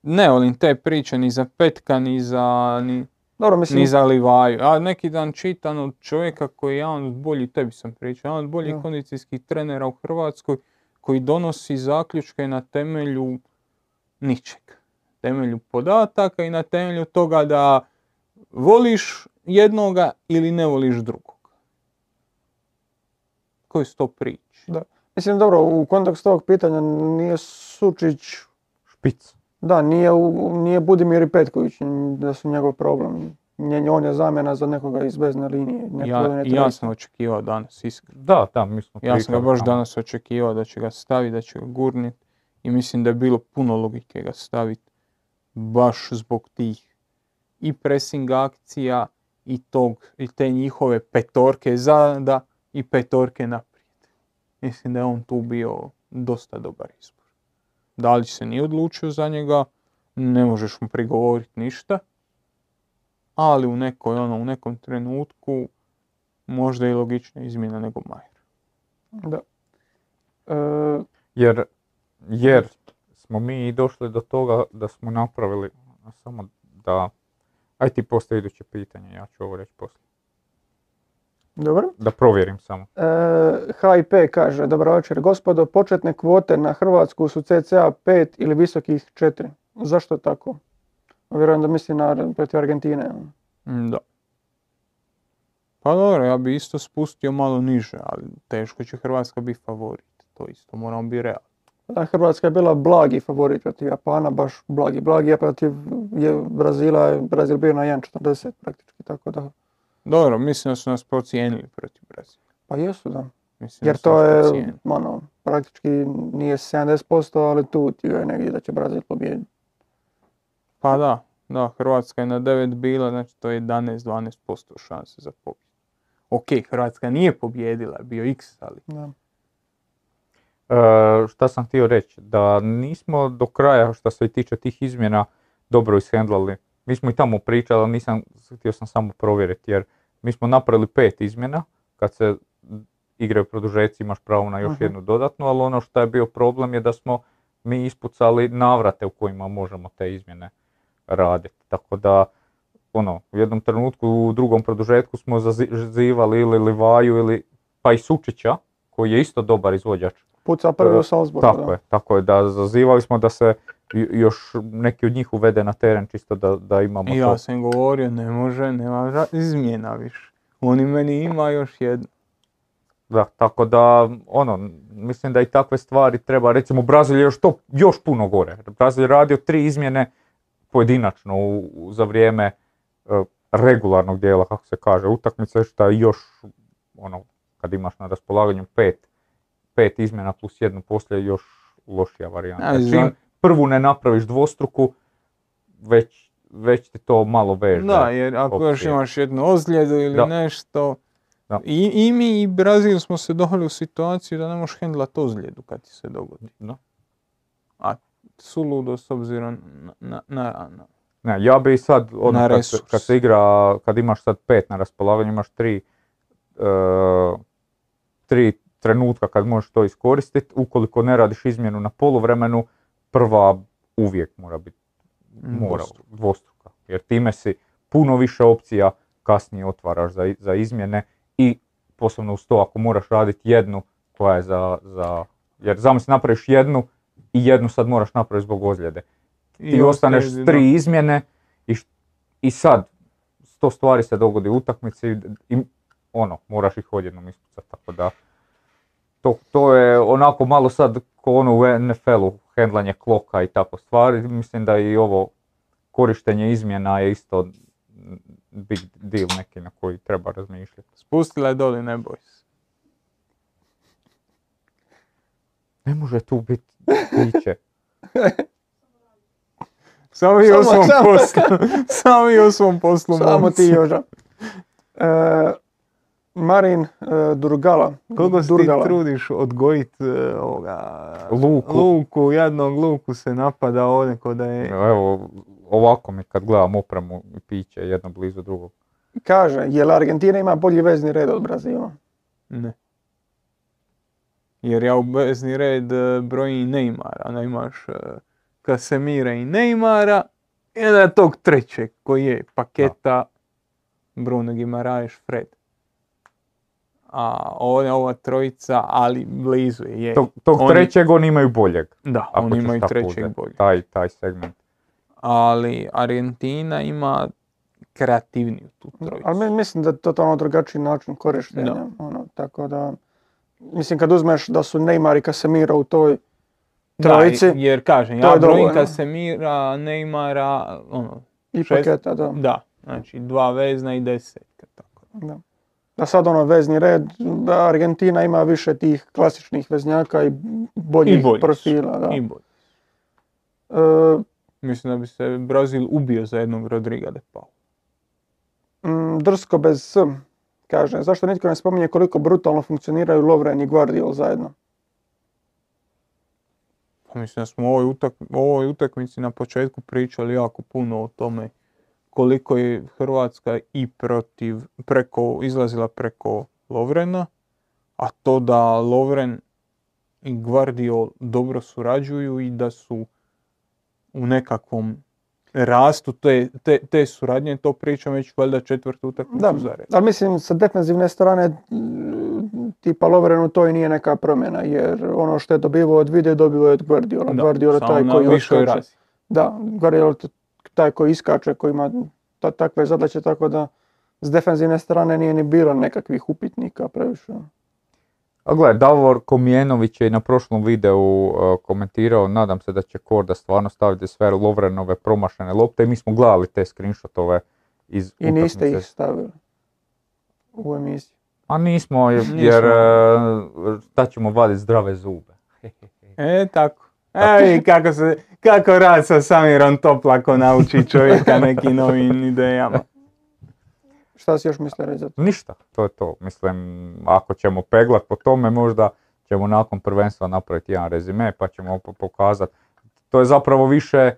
ne volim te priče ni za Petka, ni za... Ni dobro, mislim... Ni zalivaju. A neki dan čitam od čovjeka koji je jedan od boljih, tebi sam pričao, jedan od boljih kondicijskih trenera u Hrvatskoj koji donosi zaključke na temelju ničeg. Temelju podataka i na temelju toga da voliš jednoga ili ne voliš drugog. Koji su to priče? Da. Mislim, dobro, u kontekstu ovog pitanja nije Sučić špic. Da, nije, nije Budimir i Petković da su njegov problem. On je zamjena za nekoga iz vezne linije. Ja, ja sam očekivao danas, iskreno. Da, da, mi smo Ja sam ga baš danas očekivao da će ga staviti, da će ga gurniti. I mislim da je bilo puno logike ga staviti. Baš zbog tih i pressing akcija i, tog, i te njihove petorke zada i petorke naprijed. Mislim da je on tu bio dosta dobar izbor. Da li se nije odlučio za njega, ne možeš mu prigovoriti ništa. Ali u nekoj, ono, u nekom trenutku možda je logična izmjena nego Majer. Da. E, jer, jer smo mi došli do toga da smo napravili samo da... Aj ti postoji iduće pitanje, ja ću ovo reći poslije. Dobro. Da provjerim samo. E, HIP kaže, dobro večer gospodo, početne kvote na Hrvatsku su CCA 5 ili visokih 4. Zašto tako? Vjerujem da misli na protiv Argentine. Mm, da. Pa dobro, ja bi isto spustio malo niže, ali teško će Hrvatska biti favorit. To isto moramo biti realni. Da, Hrvatska je bila blagi favorit protiv Japana, baš blagi. Blagi je protiv je Brazila, Brazil bio na 1.40 praktički, tako da dobro, mislim da su nas procijenili protiv Brazila. Pa jesu, da. Mislim Jer to je, ono, praktički nije 70%, ali tu ti je negdje da će Brazil pobijediti. Pa da, da, Hrvatska je na 9 bila, znači to je 11-12% šanse za pobjedu. Ok, Hrvatska nije pobjedila, bio x, ali... Da. E, šta sam htio reći, da nismo do kraja što se tiče tih izmjena dobro ishendlali. Mi smo i tamo pričali, ali nisam, htio sam samo provjeriti jer mi smo napravili pet izmjena, kad se igraju produžeci imaš pravo na još jednu dodatnu, ali ono što je bio problem je da smo mi ispucali navrate u kojima možemo te izmjene raditi. Tako da ono, u jednom trenutku u drugom produžetku smo zazivali ili Livaju ili pa i Sučića, koji je isto dobar izvođač. Puca prvi u Salzburgu. Tako je, tako je, da zazivali smo da se još neki od njih uvede na teren čisto da, da imamo I ja sam govorio, ne može, nema izmjena više. Oni meni ima još jedno. Da, tako da, ono, mislim da i takve stvari treba, recimo Brazil je još to, još puno gore. Brazil je radio tri izmjene pojedinačno u, za vrijeme uh, regularnog dijela, kako se kaže, utakmice, što je još, ono, kad imaš na raspolaganju pet, pet izmjena plus jednu poslije još lošija varijanta. Čim prvu ne napraviš dvostruku, već, već ti to malo veže. Da, jer ako još imaš jednu ozljedu ili nešto, I, I mi i Brazil smo se dohali u situaciju da ne možeš hendlat ozljedu kad ti se dogodi. Da. A suludo s obzirom na, na, na, ne, ja bi sad, ono, kad, se, kad se igra, kad imaš sad pet na raspolaganju, imaš tri, uh, tri trenutka kad možeš to iskoristiti, ukoliko ne radiš izmjenu na poluvremenu, prva uvijek mora biti mora, dvostruka. Jer time si puno više opcija kasnije otvaraš za, za izmjene i posebno uz to ako moraš raditi jednu koja je za, za jer zamisli napraviš jednu i jednu sad moraš napraviti zbog ozljede. Ti ostaneš s tri izmjene i, i sad sto stvari se dogodi u utakmici i ono, moraš ih odjednom ispucati, tako da to, to je onako malo sad ko ono u NFL-u, hendlanje kloka i tako stvari, mislim da i ovo korištenje izmjena je isto big deal neki na koji treba razmišljati. Spustila je doli, ne boj se. Ne može tu biti piće. <laughs> <laughs> Samo vi u svom poslu. Samo vi u svom poslu. Samo ti Joža. <laughs> E, Marin e, Durgala. Koliko se ti trudiš odgojit e, ovoga, luku. luku, jadnog luku se napada ovdje ko da je... Evo, ovako mi kad gledam opremu i piće jedno blizu drugog. Kaže, je li Argentina ima bolji vezni red od Brazila? Ne. Jer ja u vezni red e, brojim Neymara, onda imaš Kasemira i Neymara, i onda tog trećeg koji je paketa Bruno Gimaraeš Fred a ovdje ova trojica, ali blizu je. Tog, tog oni, trećeg oni imaju boljeg. Da, oni imaju trećeg boljeg. Taj, taj segment. Ali Argentina ima kreativniju tu trojicu. Ali mislim da je totalno drugačiji način korištenja. Da. Ono, tako da, mislim kad uzmeš da su Neymar i Casemiro u toj trojici. Da, jer kažem, ja brojim Casemira, Neymara, ono, I šest, paketa, da. Da, znači dva vezna i desetka. Tako. Da da sad ono vezni red, da Argentina ima više tih klasičnih veznjaka i boljih I profila. Da. I bolji. E, Mislim da bi se Brazil ubio za jednog Rodriga de Paul. Mm, drsko bez S, kaže. Zašto nitko ne spominje koliko brutalno funkcioniraju Lovren i Guardiol zajedno? Pa mislim da smo u ovoj, utak, ovoj utakmici na početku pričali jako puno o tome koliko je Hrvatska i protiv, preko, izlazila preko Lovrena, a to da Lovren i Guardiol dobro surađuju i da su u nekakvom rastu te, te, te suradnje, to pričam već valjda četvrtu utakmicu za. Ali mislim, sa defensivne strane tipa Lovrenu to i nije neka promjena, jer ono što je dobivao od vide, dobivao je od Guardiola. Da, Guardiola taj koji oskače. Da, Guardiola taj koji iskače, koji ima takve zadaće, tako da s defensivne strane nije ni bilo nekakvih upitnika previše. A gledaj, Davor Komjenović je na prošlom videu uh, komentirao, nadam se da će Korda stvarno staviti sve Lovrenove promašene lopte i mi smo gledali te screenshotove iz I niste ih stavili u emisiji. A nismo, jer, jer uh, ćemo vaditi zdrave zube. <laughs> e, tako. Ej, kako, se, kako rad sa Samirom Toplako nauči čovjeka <laughs> nekim novim idejama. Šta si još mislio reći? Ništa, to je to. Mislim, ako ćemo peglat po tome, možda ćemo nakon prvenstva napraviti jedan rezime, pa ćemo pokazati. To je zapravo više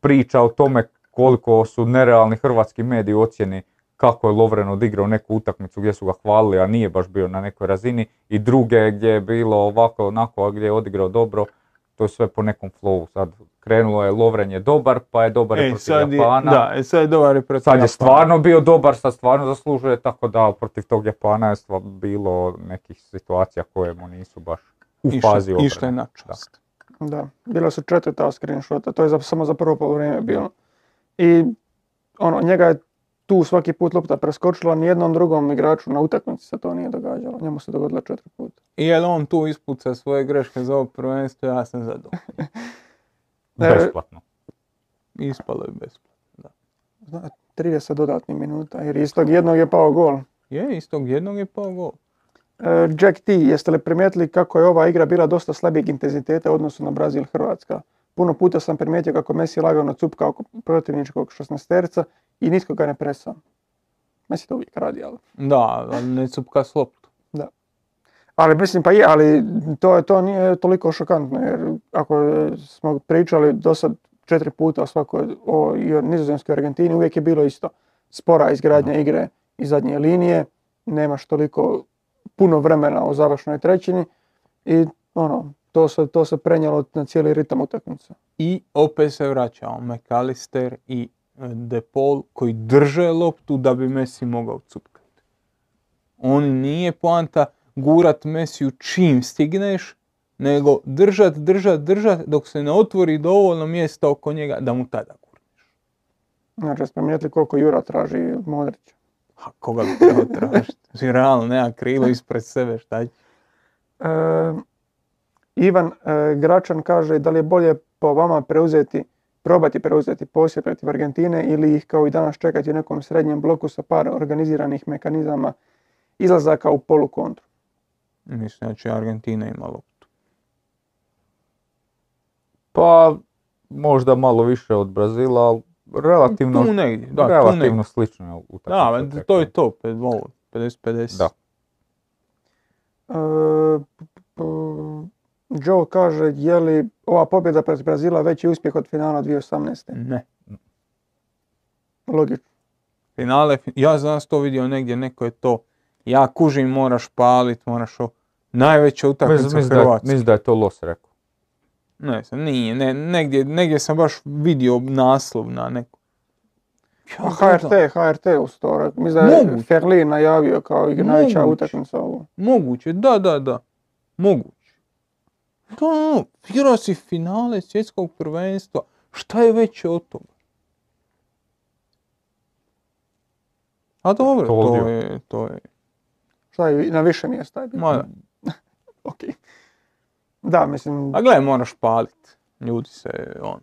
priča o tome koliko su nerealni hrvatski mediji ocjeni kako je Lovren odigrao neku utakmicu gdje su ga hvalili, a nije baš bio na nekoj razini, i druge gdje je bilo ovako, onako, a gdje je odigrao dobro to je sve po nekom flowu. Sad krenulo je Lovren dobar, pa je dobar e, protiv Japana. da, e, sad je dobar protiv Sad je stvarno bio dobar, sad stvarno zaslužuje, tako da protiv tog Japana je bilo nekih situacija koje mu nisu baš u fazi obrane. Išle na čast. Da. da, bilo su četiri ta screenshota, to je za, samo za prvo polovreme bilo. I ono, njega je tu svaki put lopta preskočila, nijednom drugom igraču na utakmici se to nije događalo. Njemu se dogodilo četiri puta. I je li on tu ispuca svoje greške za ovo prvenstvo, ja sam zadovoljan. <laughs> besplatno. Ispalo je besplatno, da. 30 dodatnih minuta, jer iz tog jednog je pao gol. Je, iz tog jednog je pao gol. E, Jack T, jeste li primijetili kako je ova igra bila dosta slabijeg intenziteta u odnosu na Brazil-Hrvatska? Puno puta sam primijetio kako Messi lagano cupka oko protivničkog 16 i nitko ga ne presa. Messi to uvijek radi, ali... Da, ali ne cupka s loptu. Da. Ali mislim pa je, ali to, to nije toliko šokantno jer ako smo pričali do sad četiri puta o svakoj, o, i o nizozemskoj Argentini, uvijek je bilo isto. Spora izgradnja igre i zadnje linije, nemaš toliko puno vremena u završnoj trećini i ono, to se, to se prenijelo na cijeli ritam utakmice. I opet se vraćao McAllister i e, De Paul koji drže loptu da bi Messi mogao cupkati. On nije poanta gurat Mesiju čim stigneš, nego držat, držat, držat dok se ne otvori dovoljno mjesta oko njega da mu tada gurneš. Znači, smo koliko Jura traži Modrića. A koga bi trebao tražiti? Realno, nema krilo ispred sebe, šta će? E, Ivan e, Gračan kaže da li je bolje po vama preuzeti, probati preuzeti posjed protiv Argentine ili ih kao i danas čekati u nekom srednjem bloku sa par organiziranih mekanizama izlazaka u polukontru. Mislim da će Argentina ima loptu. Pa možda malo više od Brazila, ali relativno, tu negdje, da, relativno tu slično u Da, to je to, 50-50. Da. E, Joe kaže, je li ova pobjeda protiv Brazila veći uspjeh od finala 2018. Ne. Logično. Finale, ja znam to vidio negdje, neko je to, ja kužim, moraš palit, moraš o... Najveća utakmica Hrvatske. Mislim da je to Los rekao. Ne, nije, ne, negdje, negdje sam baš vidio naslov na neku. Ja, HRT, HRT u storak. Mislim da je Ferlin najavio kao najveća utakmica ovo. Moguće, da, da, da. Moguće. Da, igrao si finale svjetskog prvenstva. Šta je veće od toga? A dobro, to je, to je. Šta je, na više mjesta je bilo? Ma, <laughs> ok. Da, mislim... A gledaj, moraš palit. Ljudi se, ono...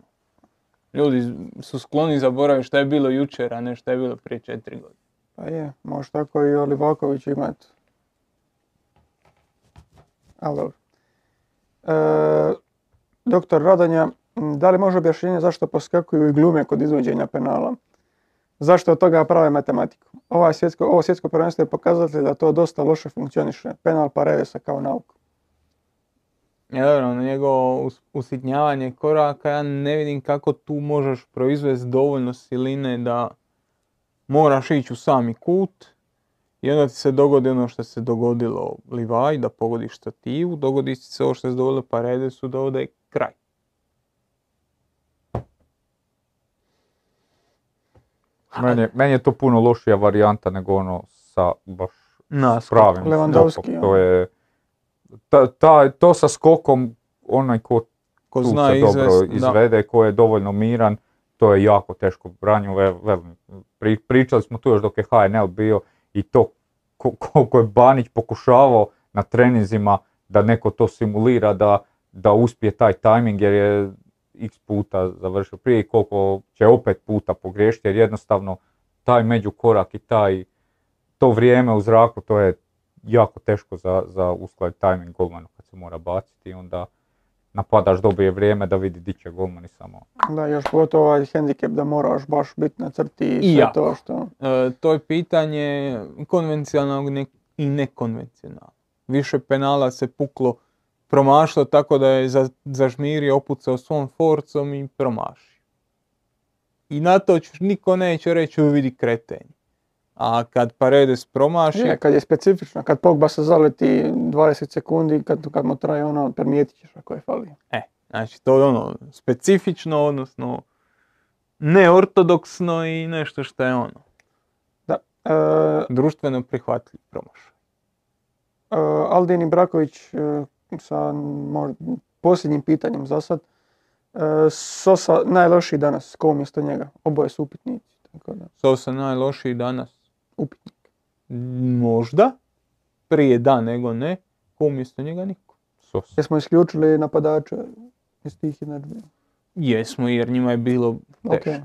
Ljudi su skloni zaboraviti šta je bilo jučer, a ne šta je bilo prije četiri godine. Pa je, može tako i Olivaković imati. Ali dobro. E, doktor Radanja, da li može objašnjenje zašto poskakuju i glume kod izvođenja penala? Zašto od toga prave matematiku? Ovo svjetsko, ovo svjetsko prvenstvo je pokazatelj da to dosta loše funkcioniše. Penal Paredesa kao nauku. Ja, dobro, njegovo usitnjavanje koraka, ja ne vidim kako tu možeš proizvesti dovoljno siline da moraš ići u sami kut i onda ti se dogodi ono što se dogodilo Livaj, da pogodiš stativu, dogodi se ovo što se dogodilo Paredesu, da ovdje je kraj. Meni, meni je to puno lošija varijanta nego ono sa baš Naskok. pravim Lewandowski, To je, ta, ta, to sa skokom, onaj ko, ko tu zna se izvest, dobro izvede, da. ko je dovoljno miran, to je jako teško branju. Pri, pričali smo tu još dok je HNL bio i to koliko je Banić pokušavao na treninzima da neko to simulira, da, da uspije taj tajming jer je x puta završio prije i koliko će opet puta pogriješiti jer jednostavno taj međukorak i taj to vrijeme u zraku to je jako teško za, za uskladiti tajming golmanu kad se mora baciti i onda napadaš dobije vrijeme da vidi di će golman i samo... Da, još pogotovo ovaj hendikep da moraš baš biti na crti i sve to što... E, to je pitanje konvencionalnog i nekonvencionalnog. Više penala se puklo promašlo tako da je za, zažmirio opucao svom forcom i promašio. I na to niko neće reći vidi kretenje. A kad Paredes promaši... Je, kad je specifično, kad Pogba se zaleti 20 sekundi, kad, kad mu traje ono, primijetit ćeš ako je falio. E, Znači, to je ono specifično, odnosno neortodoksno i nešto što je ono. Da. E, društveno prihvatljiv promašaj. E, Aldin Ibraković e, sa možda, posljednjim pitanjem za sad. E, Sosa najlošiji danas, ko umjesto njega? Oboje su upitnici. Tako da. Sosa najlošiji danas? Upitnik. Možda. Prije da nego ne. Ko umjesto njega niko. Sosa. Jesmo isključili napadače iz tih Jesmo jer njima je bilo teško. Okay.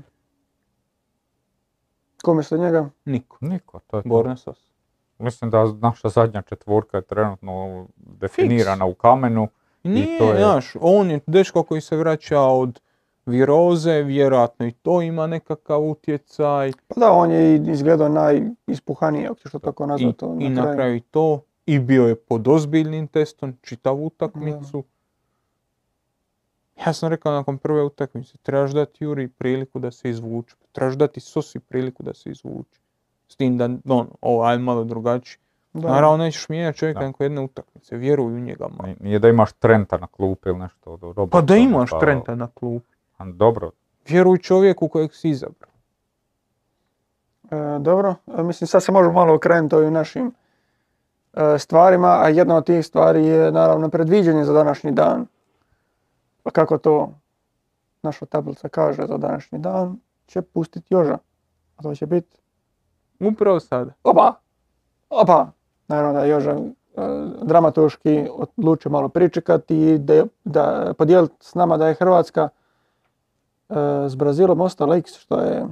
Ko umjesto njega? Niko. Niko, to je Borna Sosa. Mislim da naša zadnja četvorka je trenutno definirana u kamenu. Nije, to je... znaš, on je dečko koji se vraća od viroze, vjerojatno i to ima nekakav utjecaj. Pa da, on je izgledao najispuhaniji, ako što tako nazvati. to. I na kraju i to. I bio je pod ozbiljnim testom, čitavu utakmicu. Ja sam rekao nakon prve utakmice, trebaš dati Juri priliku da se izvuče. Trebaš dati Sosi priliku da se izvuče. S tim da, on, ovo, ajde malo drugačije. Naravno nećeš mijenjati čovjeka nakon jedne utakmice, vjeruj u njega malo. Nije da imaš Trenta na klupi ili nešto dobro. Pa da imaš pa, Trenta na klupi. Dobro. Vjeruj čovjeku kojeg si izabrao. E, dobro, e, mislim sad se možemo malo okrenuti ovim našim e, stvarima, a jedna od tih stvari je naravno predviđanje za današnji dan. Pa kako to naša tablica kaže za današnji dan, će pustiti Joža. A to će biti... Upravo sada. Opa! Opa! Naravno da Joža e, dramaturški odlučio malo pričekati i da, da podijeliti s nama da je Hrvatska s Brazilom ostala x što je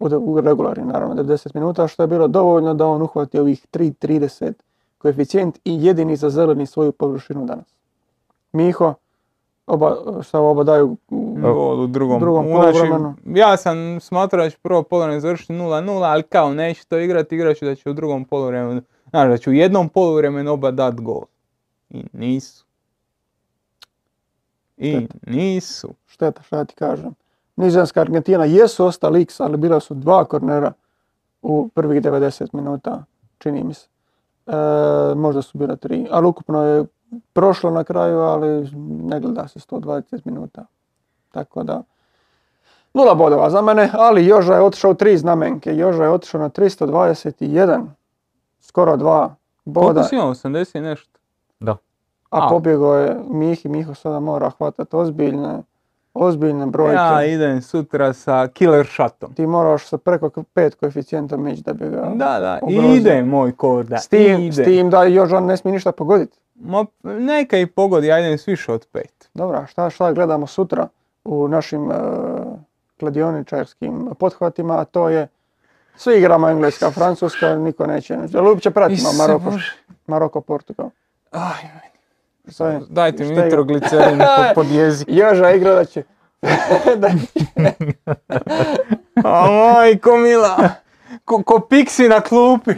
u regularni naravno 90 minuta što je bilo dovoljno da on uhvati ovih 3.30 koeficijent i jedini za zeleni svoju površinu danas. Miho, oba, šta oba daju gol u drugom, drugom ja sam smatrao da će prvo polovremeno završiti 0-0, ali kao neću to igrati, igrat ću da će u drugom polovremenu, znači da će u jednom polovremenu oba dat gol. I nisu. I nisu. Šteta, šta ti kažem. Nizozemska Argentina jesu ostali x, ali bila su dva kornera u prvih 90 minuta, čini mi se. E, možda su bila tri, ali ukupno je prošlo na kraju, ali ne gleda se 120 minuta. Tako da, nula bodova za mene, ali Joža je otišao tri znamenke. Joža je otišao na 321, skoro dva boda. Koliko si imao, 80 nešto? Da. A, pobjegao je Mihi, Miho sada mora hvatati ozbiljne, ozbiljne brojke. Ja idem sutra sa killer shotom. Ti moraš sa preko pet koeficijentom ići da bi ga Da, da, ide moj koda, s tim, S tim da Joža ne smije ništa pogoditi. Ma, neka i pogodi, ja idem s više od pet. Dobra, šta, šta gledamo sutra u našim uh, kladioničarskim pothvatima, a to je svi igramo Engleska, Francuska, niko neće. Ali uopće pratimo Maroko, Maroko, Portugal. Aj, Dajte mi nitroglicerin <laughs> pod jezik. Joža igra da će... <laughs> A majko mila, ko, ko piksi na klupi.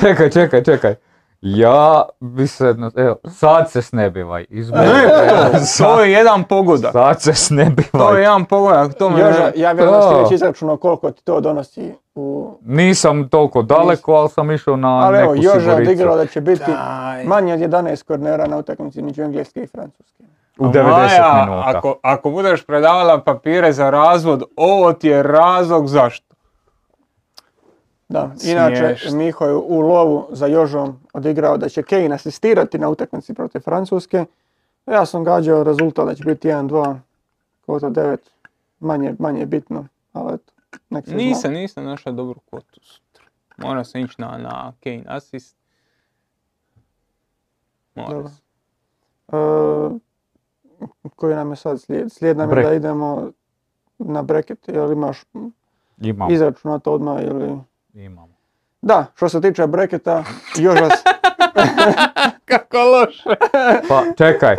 čekaj, čekaj, čekaj. Ja bi se, evo, sad se snebivaj. Izbog, <laughs> to je jedan pogodak. Sad se snebivaj. To je jedan pogodak. To me Joža, ja vjerujem da ste već izračunao koliko ti to donosi u... Nisam toliko daleko, ali sam išao na ali neku evo, Joža odigrao da će biti Daj. manje od 11 kornera na utakmici među Engleske i Francuske. U 90 Maja, minuta. Ako, ako budeš predavala papire za razvod, ovo ti je razlog zašto. Da, inače Miho je u lovu za Jožom odigrao da će Kane asistirati na utakmici protiv Francuske. Ja sam gađao rezultat da će biti 1-2, kvota 9, manje, manje bitno, ali eto, nek se Nisam, nisam našao dobru kvotu sutra. Mora se ići na, na Kane asist. Mora se. E, koji nam je sad slijed? Slijed nam je da idemo na bracket, jel imaš Imam. izračunato odmah ili... Imamo. Da, što se tiče breketa, još vas... <laughs> Kako loše. pa čekaj.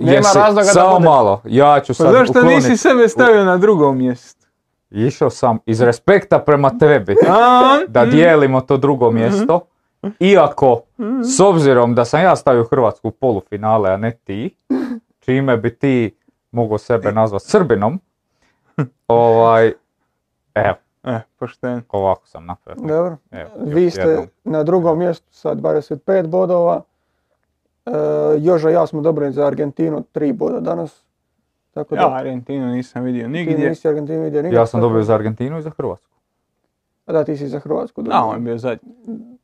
Nema razloga samo da bude... malo, ja ću pa sad pa zašto nisi sebe stavio na drugo mjesto? Išao sam iz respekta prema tebi <laughs> da dijelimo to drugo mjesto. Iako, s obzirom da sam ja stavio Hrvatsku u polufinale, a ne ti, čime bi ti mogao sebe nazvati Srbinom, ovaj, evo, E, pošten. Ovako sam napravio. Dobro. Evo, Vi ste na drugom mjestu sa 25 bodova. Joža i ja smo dobili za Argentinu tri boda danas. Tako ja Argentinu nisam vidio nigdje. Ti nisi Argentinu vidio nigdje. Ja sam dobio za Argentinu i za Hrvatsku. A da, ti si za Hrvatsku. Da, on je bio zadnji. <laughs>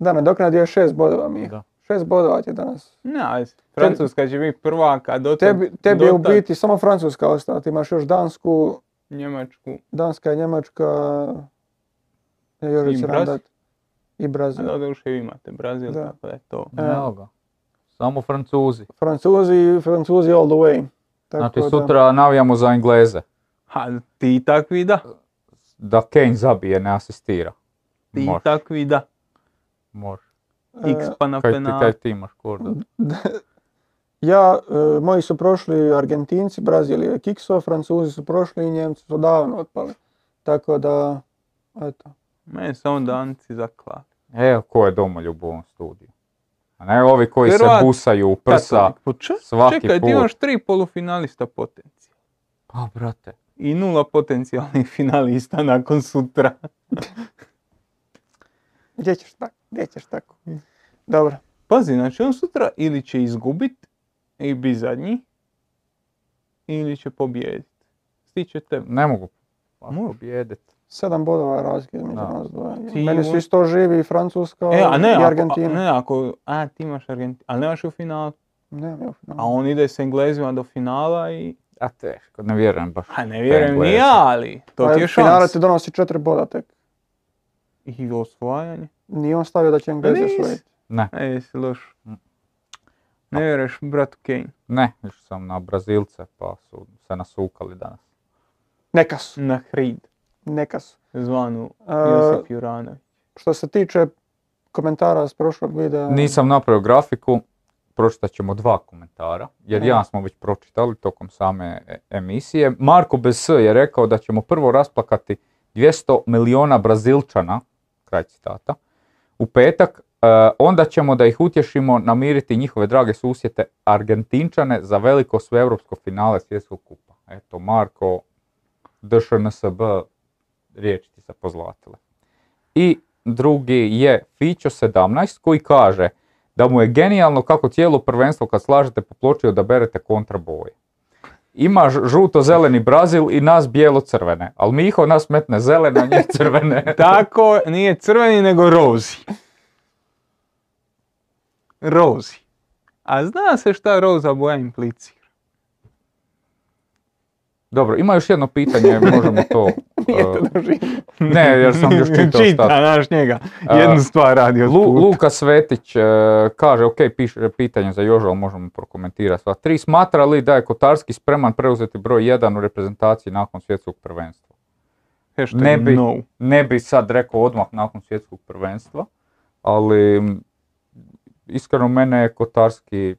Da, nadoknadio je šest bodova mi. Da. Šest bodova ti danas. Ne, Francuska će biti prvaka. Tebi, tebi je u biti samo Francuska ostala. Ti imaš još Dansku. Njemačku. Danska i Njemačka. I Brazil. I Brazil. A da duše imate Brazil, da. tako da je to. Evo ga. Samo Francuzi. Francuzi, Francuzi all the way. Tako znači sutra navijamo za Engleze. Ha, ti takvi da. Da Kane zabije, ne asistira. Ti Moš. takvi da. Može. X pa na kaj penal. Ti, kaj ti imaš <laughs> Ja, e, moji su prošli Argentinci, Brazil je kikso, Francuzi su prošli i Njemci su davno otpali. Tako da, eto. Mene samo danci zaklali. Evo ko je domoljub u ovom studiju. A ne ovi koji se busaju u prsa svaki Čekaj, ti imaš tri polufinalista potencija. Pa, brate. I nula potencijalnih <laughs> finalista nakon sutra. Gdje ćeš tako? Gdje ćeš tako? Dobro. Pazi, znači on sutra ili će izgubit i bi zadnji, ili će pobijediti. Stiće te. Ne mogu pobijediti. Sedam bodova razlike između nas dvoje. Meni su isto živi Francuska e, a ne, i Argentina. A, ne, ako, a ti imaš Argentinu, ali nemaš u finalu. Nemam ja u finalu. A on ide s Englezima do finala i... A teško, ne vjerujem baš. A ne vjerujem ni ja, ali to pa, ti je šans. Finale ti donosi četiri boda tek. I osvajanje. Nije on stavio da će Englezi osvojiti. Ne. E, jesi loš. Ne vjeruješ bratu Kane? Ne, išao sam na Brazilce pa su se nasukali danas. Neka su. Na Hrid. Neka su. Zvanu Josip Juranović. Što se tiče komentara s prošlog videa... Nisam napravio grafiku, pročitat ćemo dva komentara, jer ja smo već pročitali tokom same e, emisije. Marko BS je rekao da ćemo prvo rasplakati 200 miliona Brazilčana, kraj citata, u petak, onda ćemo da ih utješimo namiriti njihove drage susjete Argentinčane za veliko sveeuropsko finale svjetskog kupa. Eto, Marko, DŠNSB, riječi ti se pozlatile. I drugi je Fićo 17 koji kaže da mu je genijalno kako cijelo prvenstvo kad slažete po ploči odaberete kontraboje. Ima žuto-zeleni Brazil i nas bijelo-crvene, ali Miho nas metne zelene, a njih crvene. <laughs> Tako, nije crveni nego rozi. Rozi. A zna se šta roza boja implicira. Dobro, ima još jedno pitanje, <laughs> možemo to... Nije to uh, ne, jer sam još čitao Čita, naš njega. Jednu uh, stvar radi od Lu, Luka Svetić uh, kaže, ok, piše pitanje za Joža, ali možemo prokomentirati sva tri. Smatra li da je Kotarski spreman preuzeti broj jedan u reprezentaciji nakon svjetskog prvenstva? ne bi, no. ne bi sad rekao odmah nakon svjetskog prvenstva, ali iskreno mene je Kotarski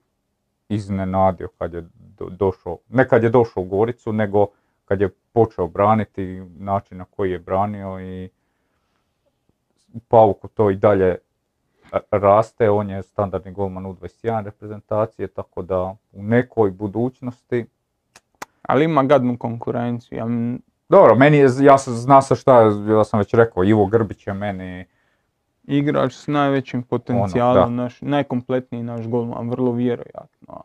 iznenadio kad je došao, ne kad je došao u Goricu, nego kad je počeo braniti, način na koji je branio i u Pavuku to i dalje raste, on je standardni golman u 21 reprezentacije, tako da u nekoj budućnosti... Ali ima gadnu konkurenciju. Ja... Dobro, meni je, ja sam, zna se šta, ja sam već rekao, Ivo Grbić je meni... Igrač s najvećim potencijalom, ono, naš, najkompletniji naš golman, vrlo vjerojatno.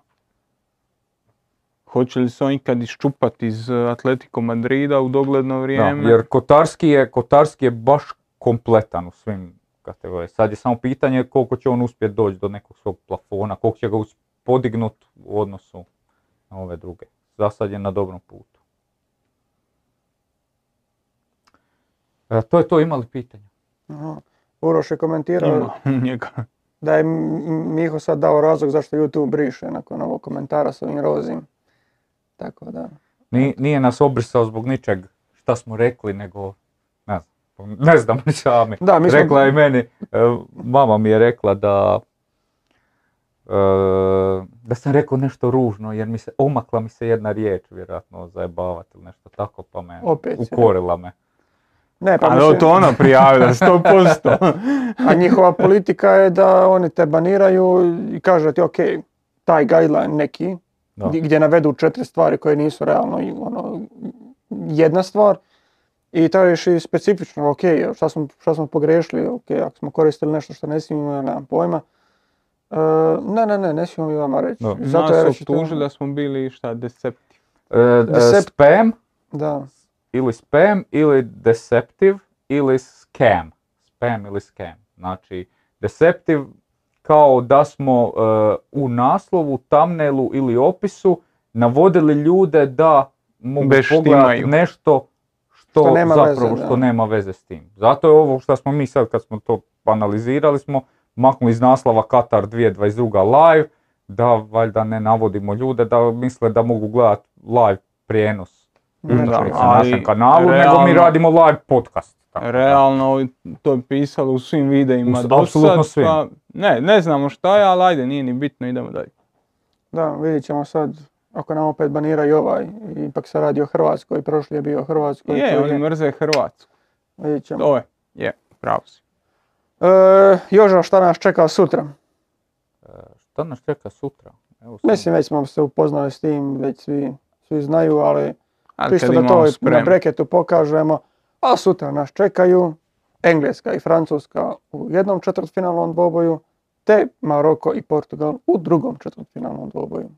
Hoće li se on ikad iščupati iz eh, Atletico Madrida u dogledno vrijeme? Da, jer Kotarski je, Kotarski je baš kompletan u svim kategorijama. Sad je samo pitanje koliko će on uspjeti doći do nekog svog plafona, koliko će ga podignuti u odnosu na ove druge. Za sad je na dobrom putu. E, to je to, imali pitanje? Aha. Uroš je komentirao <laughs> da je Miho sad dao razlog zašto YouTube briše nakon ovog komentara s ovim rozim. Tako da... Nije, nije nas obrisao zbog ničeg šta smo rekli, nego ne znam, ne znam ni <laughs> sami. Da, mi rekla je meni, e, mama mi je rekla da e, da sam rekao nešto ružno jer mi se omakla mi se jedna riječ vjerojatno zajebavati ili nešto tako pa me Opet, ukorila me. Ne, pa Ali to ona prijavila, <laughs> 100%. A njihova politika je da oni te baniraju i kažu ti ok, taj guideline neki, da. gdje navedu četiri stvari koje nisu realno ono, jedna stvar i tražiš i specifično, ok, šta smo, šta smo pogrešili, ok, ako smo koristili nešto što ne smijemo, nemam pojma, E, ne, ne, ne, ne smijem mi vama reći. No. Zato Nas reći optužili da smo bili šta, deceptive. Uh, Decept... Spam? Da. Ili spam, ili deceptive, ili scam. Spam ili scam. Znači, deceptive kao da smo uh, u naslovu, thumbnailu ili opisu navodili ljude da mogu pogledati nešto što, što nema zapravo veze, što nema veze s tim. Zato je ovo što smo mi sad kad smo to analizirali smo maknuli iz naslova Katar 2022 live, da valjda ne navodimo ljude da misle da mogu gledati live prijenos na našem kanalu, nego mi radimo live podcast. Tako realno, to je pisalo u svim videima do sad, svim. Pa, ne, ne znamo šta je, ali ajde, nije ni bitno, idemo dalje. Da, vidjet ćemo sad, ako nam opet baniraju ovaj, ipak se radi o Hrvatskoj, prošli je bio Hrvatskoj. Je, oni mrze Hrvatsku. Vidjet ćemo. To je, je, pravo si. E, Joža, šta nas čeka sutra? E, šta nas čeka sutra? Evo Mislim, već smo se upoznali s tim, već svi, svi znaju, ali čisto da to na breketu pokažemo. A sutra nas čekaju Engleska i Francuska u jednom četvrtfinalnom dvoboju, te Maroko i Portugal u drugom četvrtfinalnom dvoboju.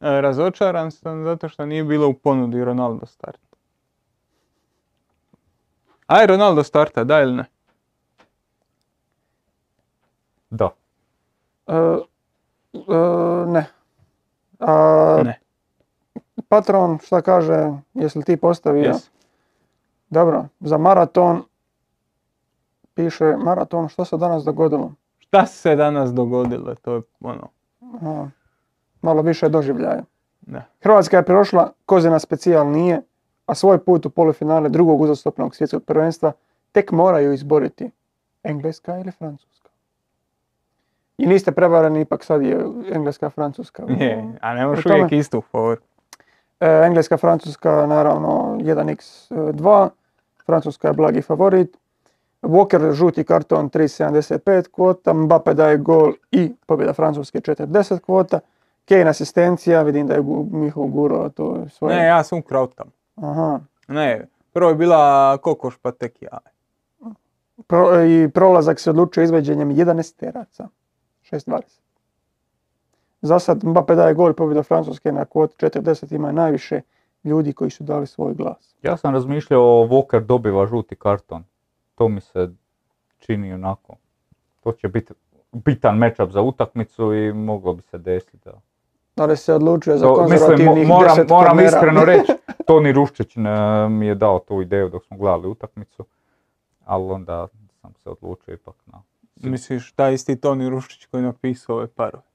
E, razočaran sam zato što nije bilo u ponudi Ronaldo start. Aj Ronaldo starta, da ili ne? Da. E, e, ne. A, ne. Patron, šta kaže, jesi li ti postavio? Yes. Dobro, za maraton piše maraton, što se danas dogodilo? Šta se danas dogodilo, to je ono... Malo više doživljaja. Da. Hrvatska je prošla, Kozina specijal nije, a svoj put u polufinale drugog uzastopnog svjetskog prvenstva tek moraju izboriti Engleska ili Francuska. I niste prevarani, ipak sad je Engleska, Francuska. Je, a ne možeš uvijek istu favor. E, Engleska, Francuska, naravno 1x2. Francuska je blagi favorit. Walker žuti karton 3.75 kvota, Mbappe daje gol i pobjeda Francuske 40 kvota. Kane asistencija, vidim da je Miho guro to svoje. Ne, ja sam ukrao tam. Aha. Ne, prvo je bila Kokoš pa tek ja. Pro, I prolazak se odlučio izveđenjem 11 teraca. 6.20. Za sad Mbappe daje gol pobjeda Francuske na kvot 40 ima najviše ljudi koji su dali svoj glas. Ja sam razmišljao Walker dobiva žuti karton. To mi se čini onako. To će biti bitan matchup za utakmicu i moglo bi se desiti da... Ali se odlučuje za konzervativnih Mislim, moram, moram iskreno reći, <laughs> Toni Ruščić mi je dao tu ideju dok smo gledali utakmicu, ali onda sam se odlučio ipak na Misliš, taj isti Toni Ruščić koji je napisao ove parove?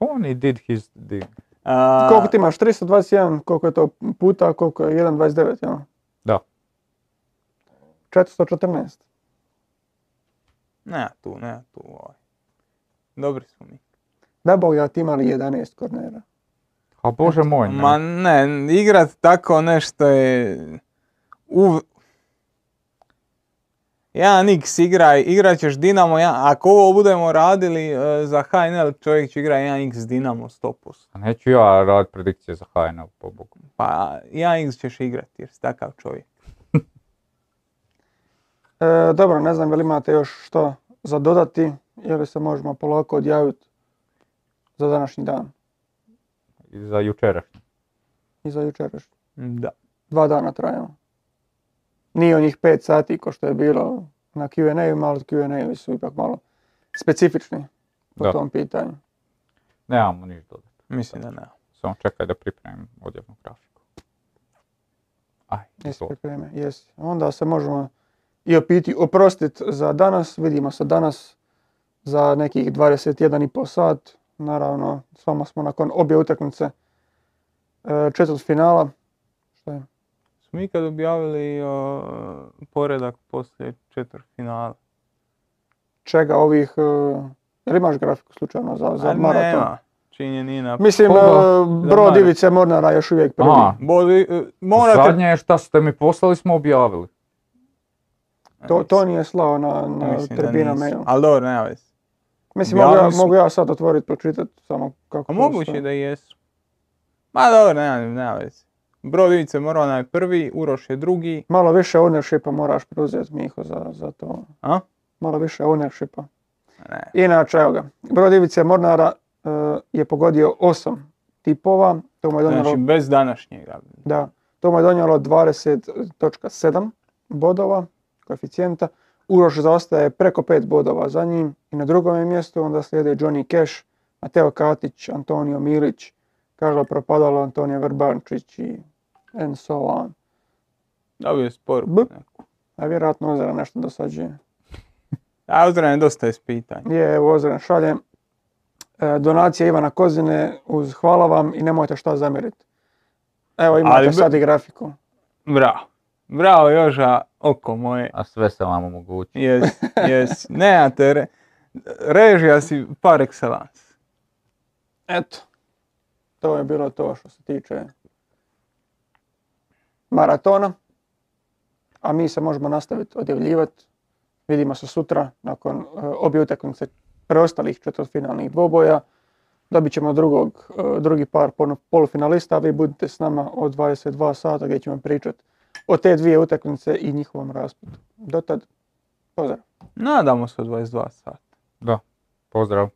Toni did his thing. A... Koliko ti imaš? 321, koliko je to puta, koliko je 1.29, jel? Da. 414. Ne, tu, ne, tu, ovaj. Dobri smo mi. Da bog ja ti imali 11 kornera. A bože moj, ne. Ma ne, igrat tako nešto je... U, 1x igraj, igrat ćeš Dinamo, ako ovo budemo radili uh, za HNL, čovjek će igrati 1x Dinamo 100%. A neću ja raditi predikcije za HNL, po Bogu. Pa 1x ćeš igrati jer si takav čovjek. <laughs> e, dobro, ne znam je li imate još što za dodati ili se možemo polako odjaviti za današnji dan. I za jučerašnji. I za jučerašnji. Da. Dva dana trajamo. Nije onih pet sati ko što je bilo na Q&A, malo Q&A su ipak malo specifični po tom pitanju. Nemamo ništa dodati. Mislim da ne. Samo čekaj da pripremim odjavnu grafiku. Aj, jesi pripreme, jesi. Onda se možemo i opiti, oprostiti za danas. Vidimo se danas za nekih 21,5 sat. Naravno, s vama smo nakon obje utakmice e, četvrt finala. Što je? Smo ikad objavili poredak poslije četvrt finala? Čega ovih, uh, jel imaš grafiku slučajno za, za maraton? Nema, činjenina. Mislim, uh, brod Ivice Mornara još uvijek prvi. A, Bodi, morate... Zadnje je šta ste mi poslali smo objavili. To, to nije slao na, na tribina mail. Ali dobro, nema veze. Mislim, mogu ja, mogu ja sad otvoriti, pročitati samo kako A moguće da jesu. Ma dobro, nema, nema veze. Brodivice Morona je prvi, Uroš je drugi. Malo više ownershipa moraš preuzeti Miho za, za to. A? Malo više ownershipa. Inače, evo ga, broj Ivice Mornara uh, je pogodio osam tipova. To mu je donijelo, znači bez današnjega. Da, to mu je donijelo 20.7 bodova koeficijenta. Uroš zaostaje preko 5 bodova za njim i na drugom mjestu onda slijede Johnny Cash, Mateo Katić, Antonio Milić, Karlo Propadalo, Antonio Vrbančić i and so on. Da bi je spor. A vjerojatno Ozran nešto dosađuje. <laughs> A Ozran je dosta ispitanje. Je, evo Ozran šalje. E, donacija Ivana Kozine uz hvala vam i nemojte šta zamjeriti. Evo imate Ali, sad i grafiku. Bravo. Bravo Joža, oko moje. A sve se vam omogući. Jes, <laughs> jes. Ne, te re, režija si par excellence. Eto. To je bilo to što se tiče maratona. A mi se možemo nastaviti odjavljivati. Vidimo se sutra nakon uh, obje utakmice preostalih četvrtfinalnih dvoboja. Dobit ćemo drugog, uh, drugi par polufinalista, a vi budite s nama od 22 sata gdje ćemo pričati o te dvije utakmice i njihovom raspletu. Do tad, pozdrav. Nadamo se od 22 sata. Da, pozdrav.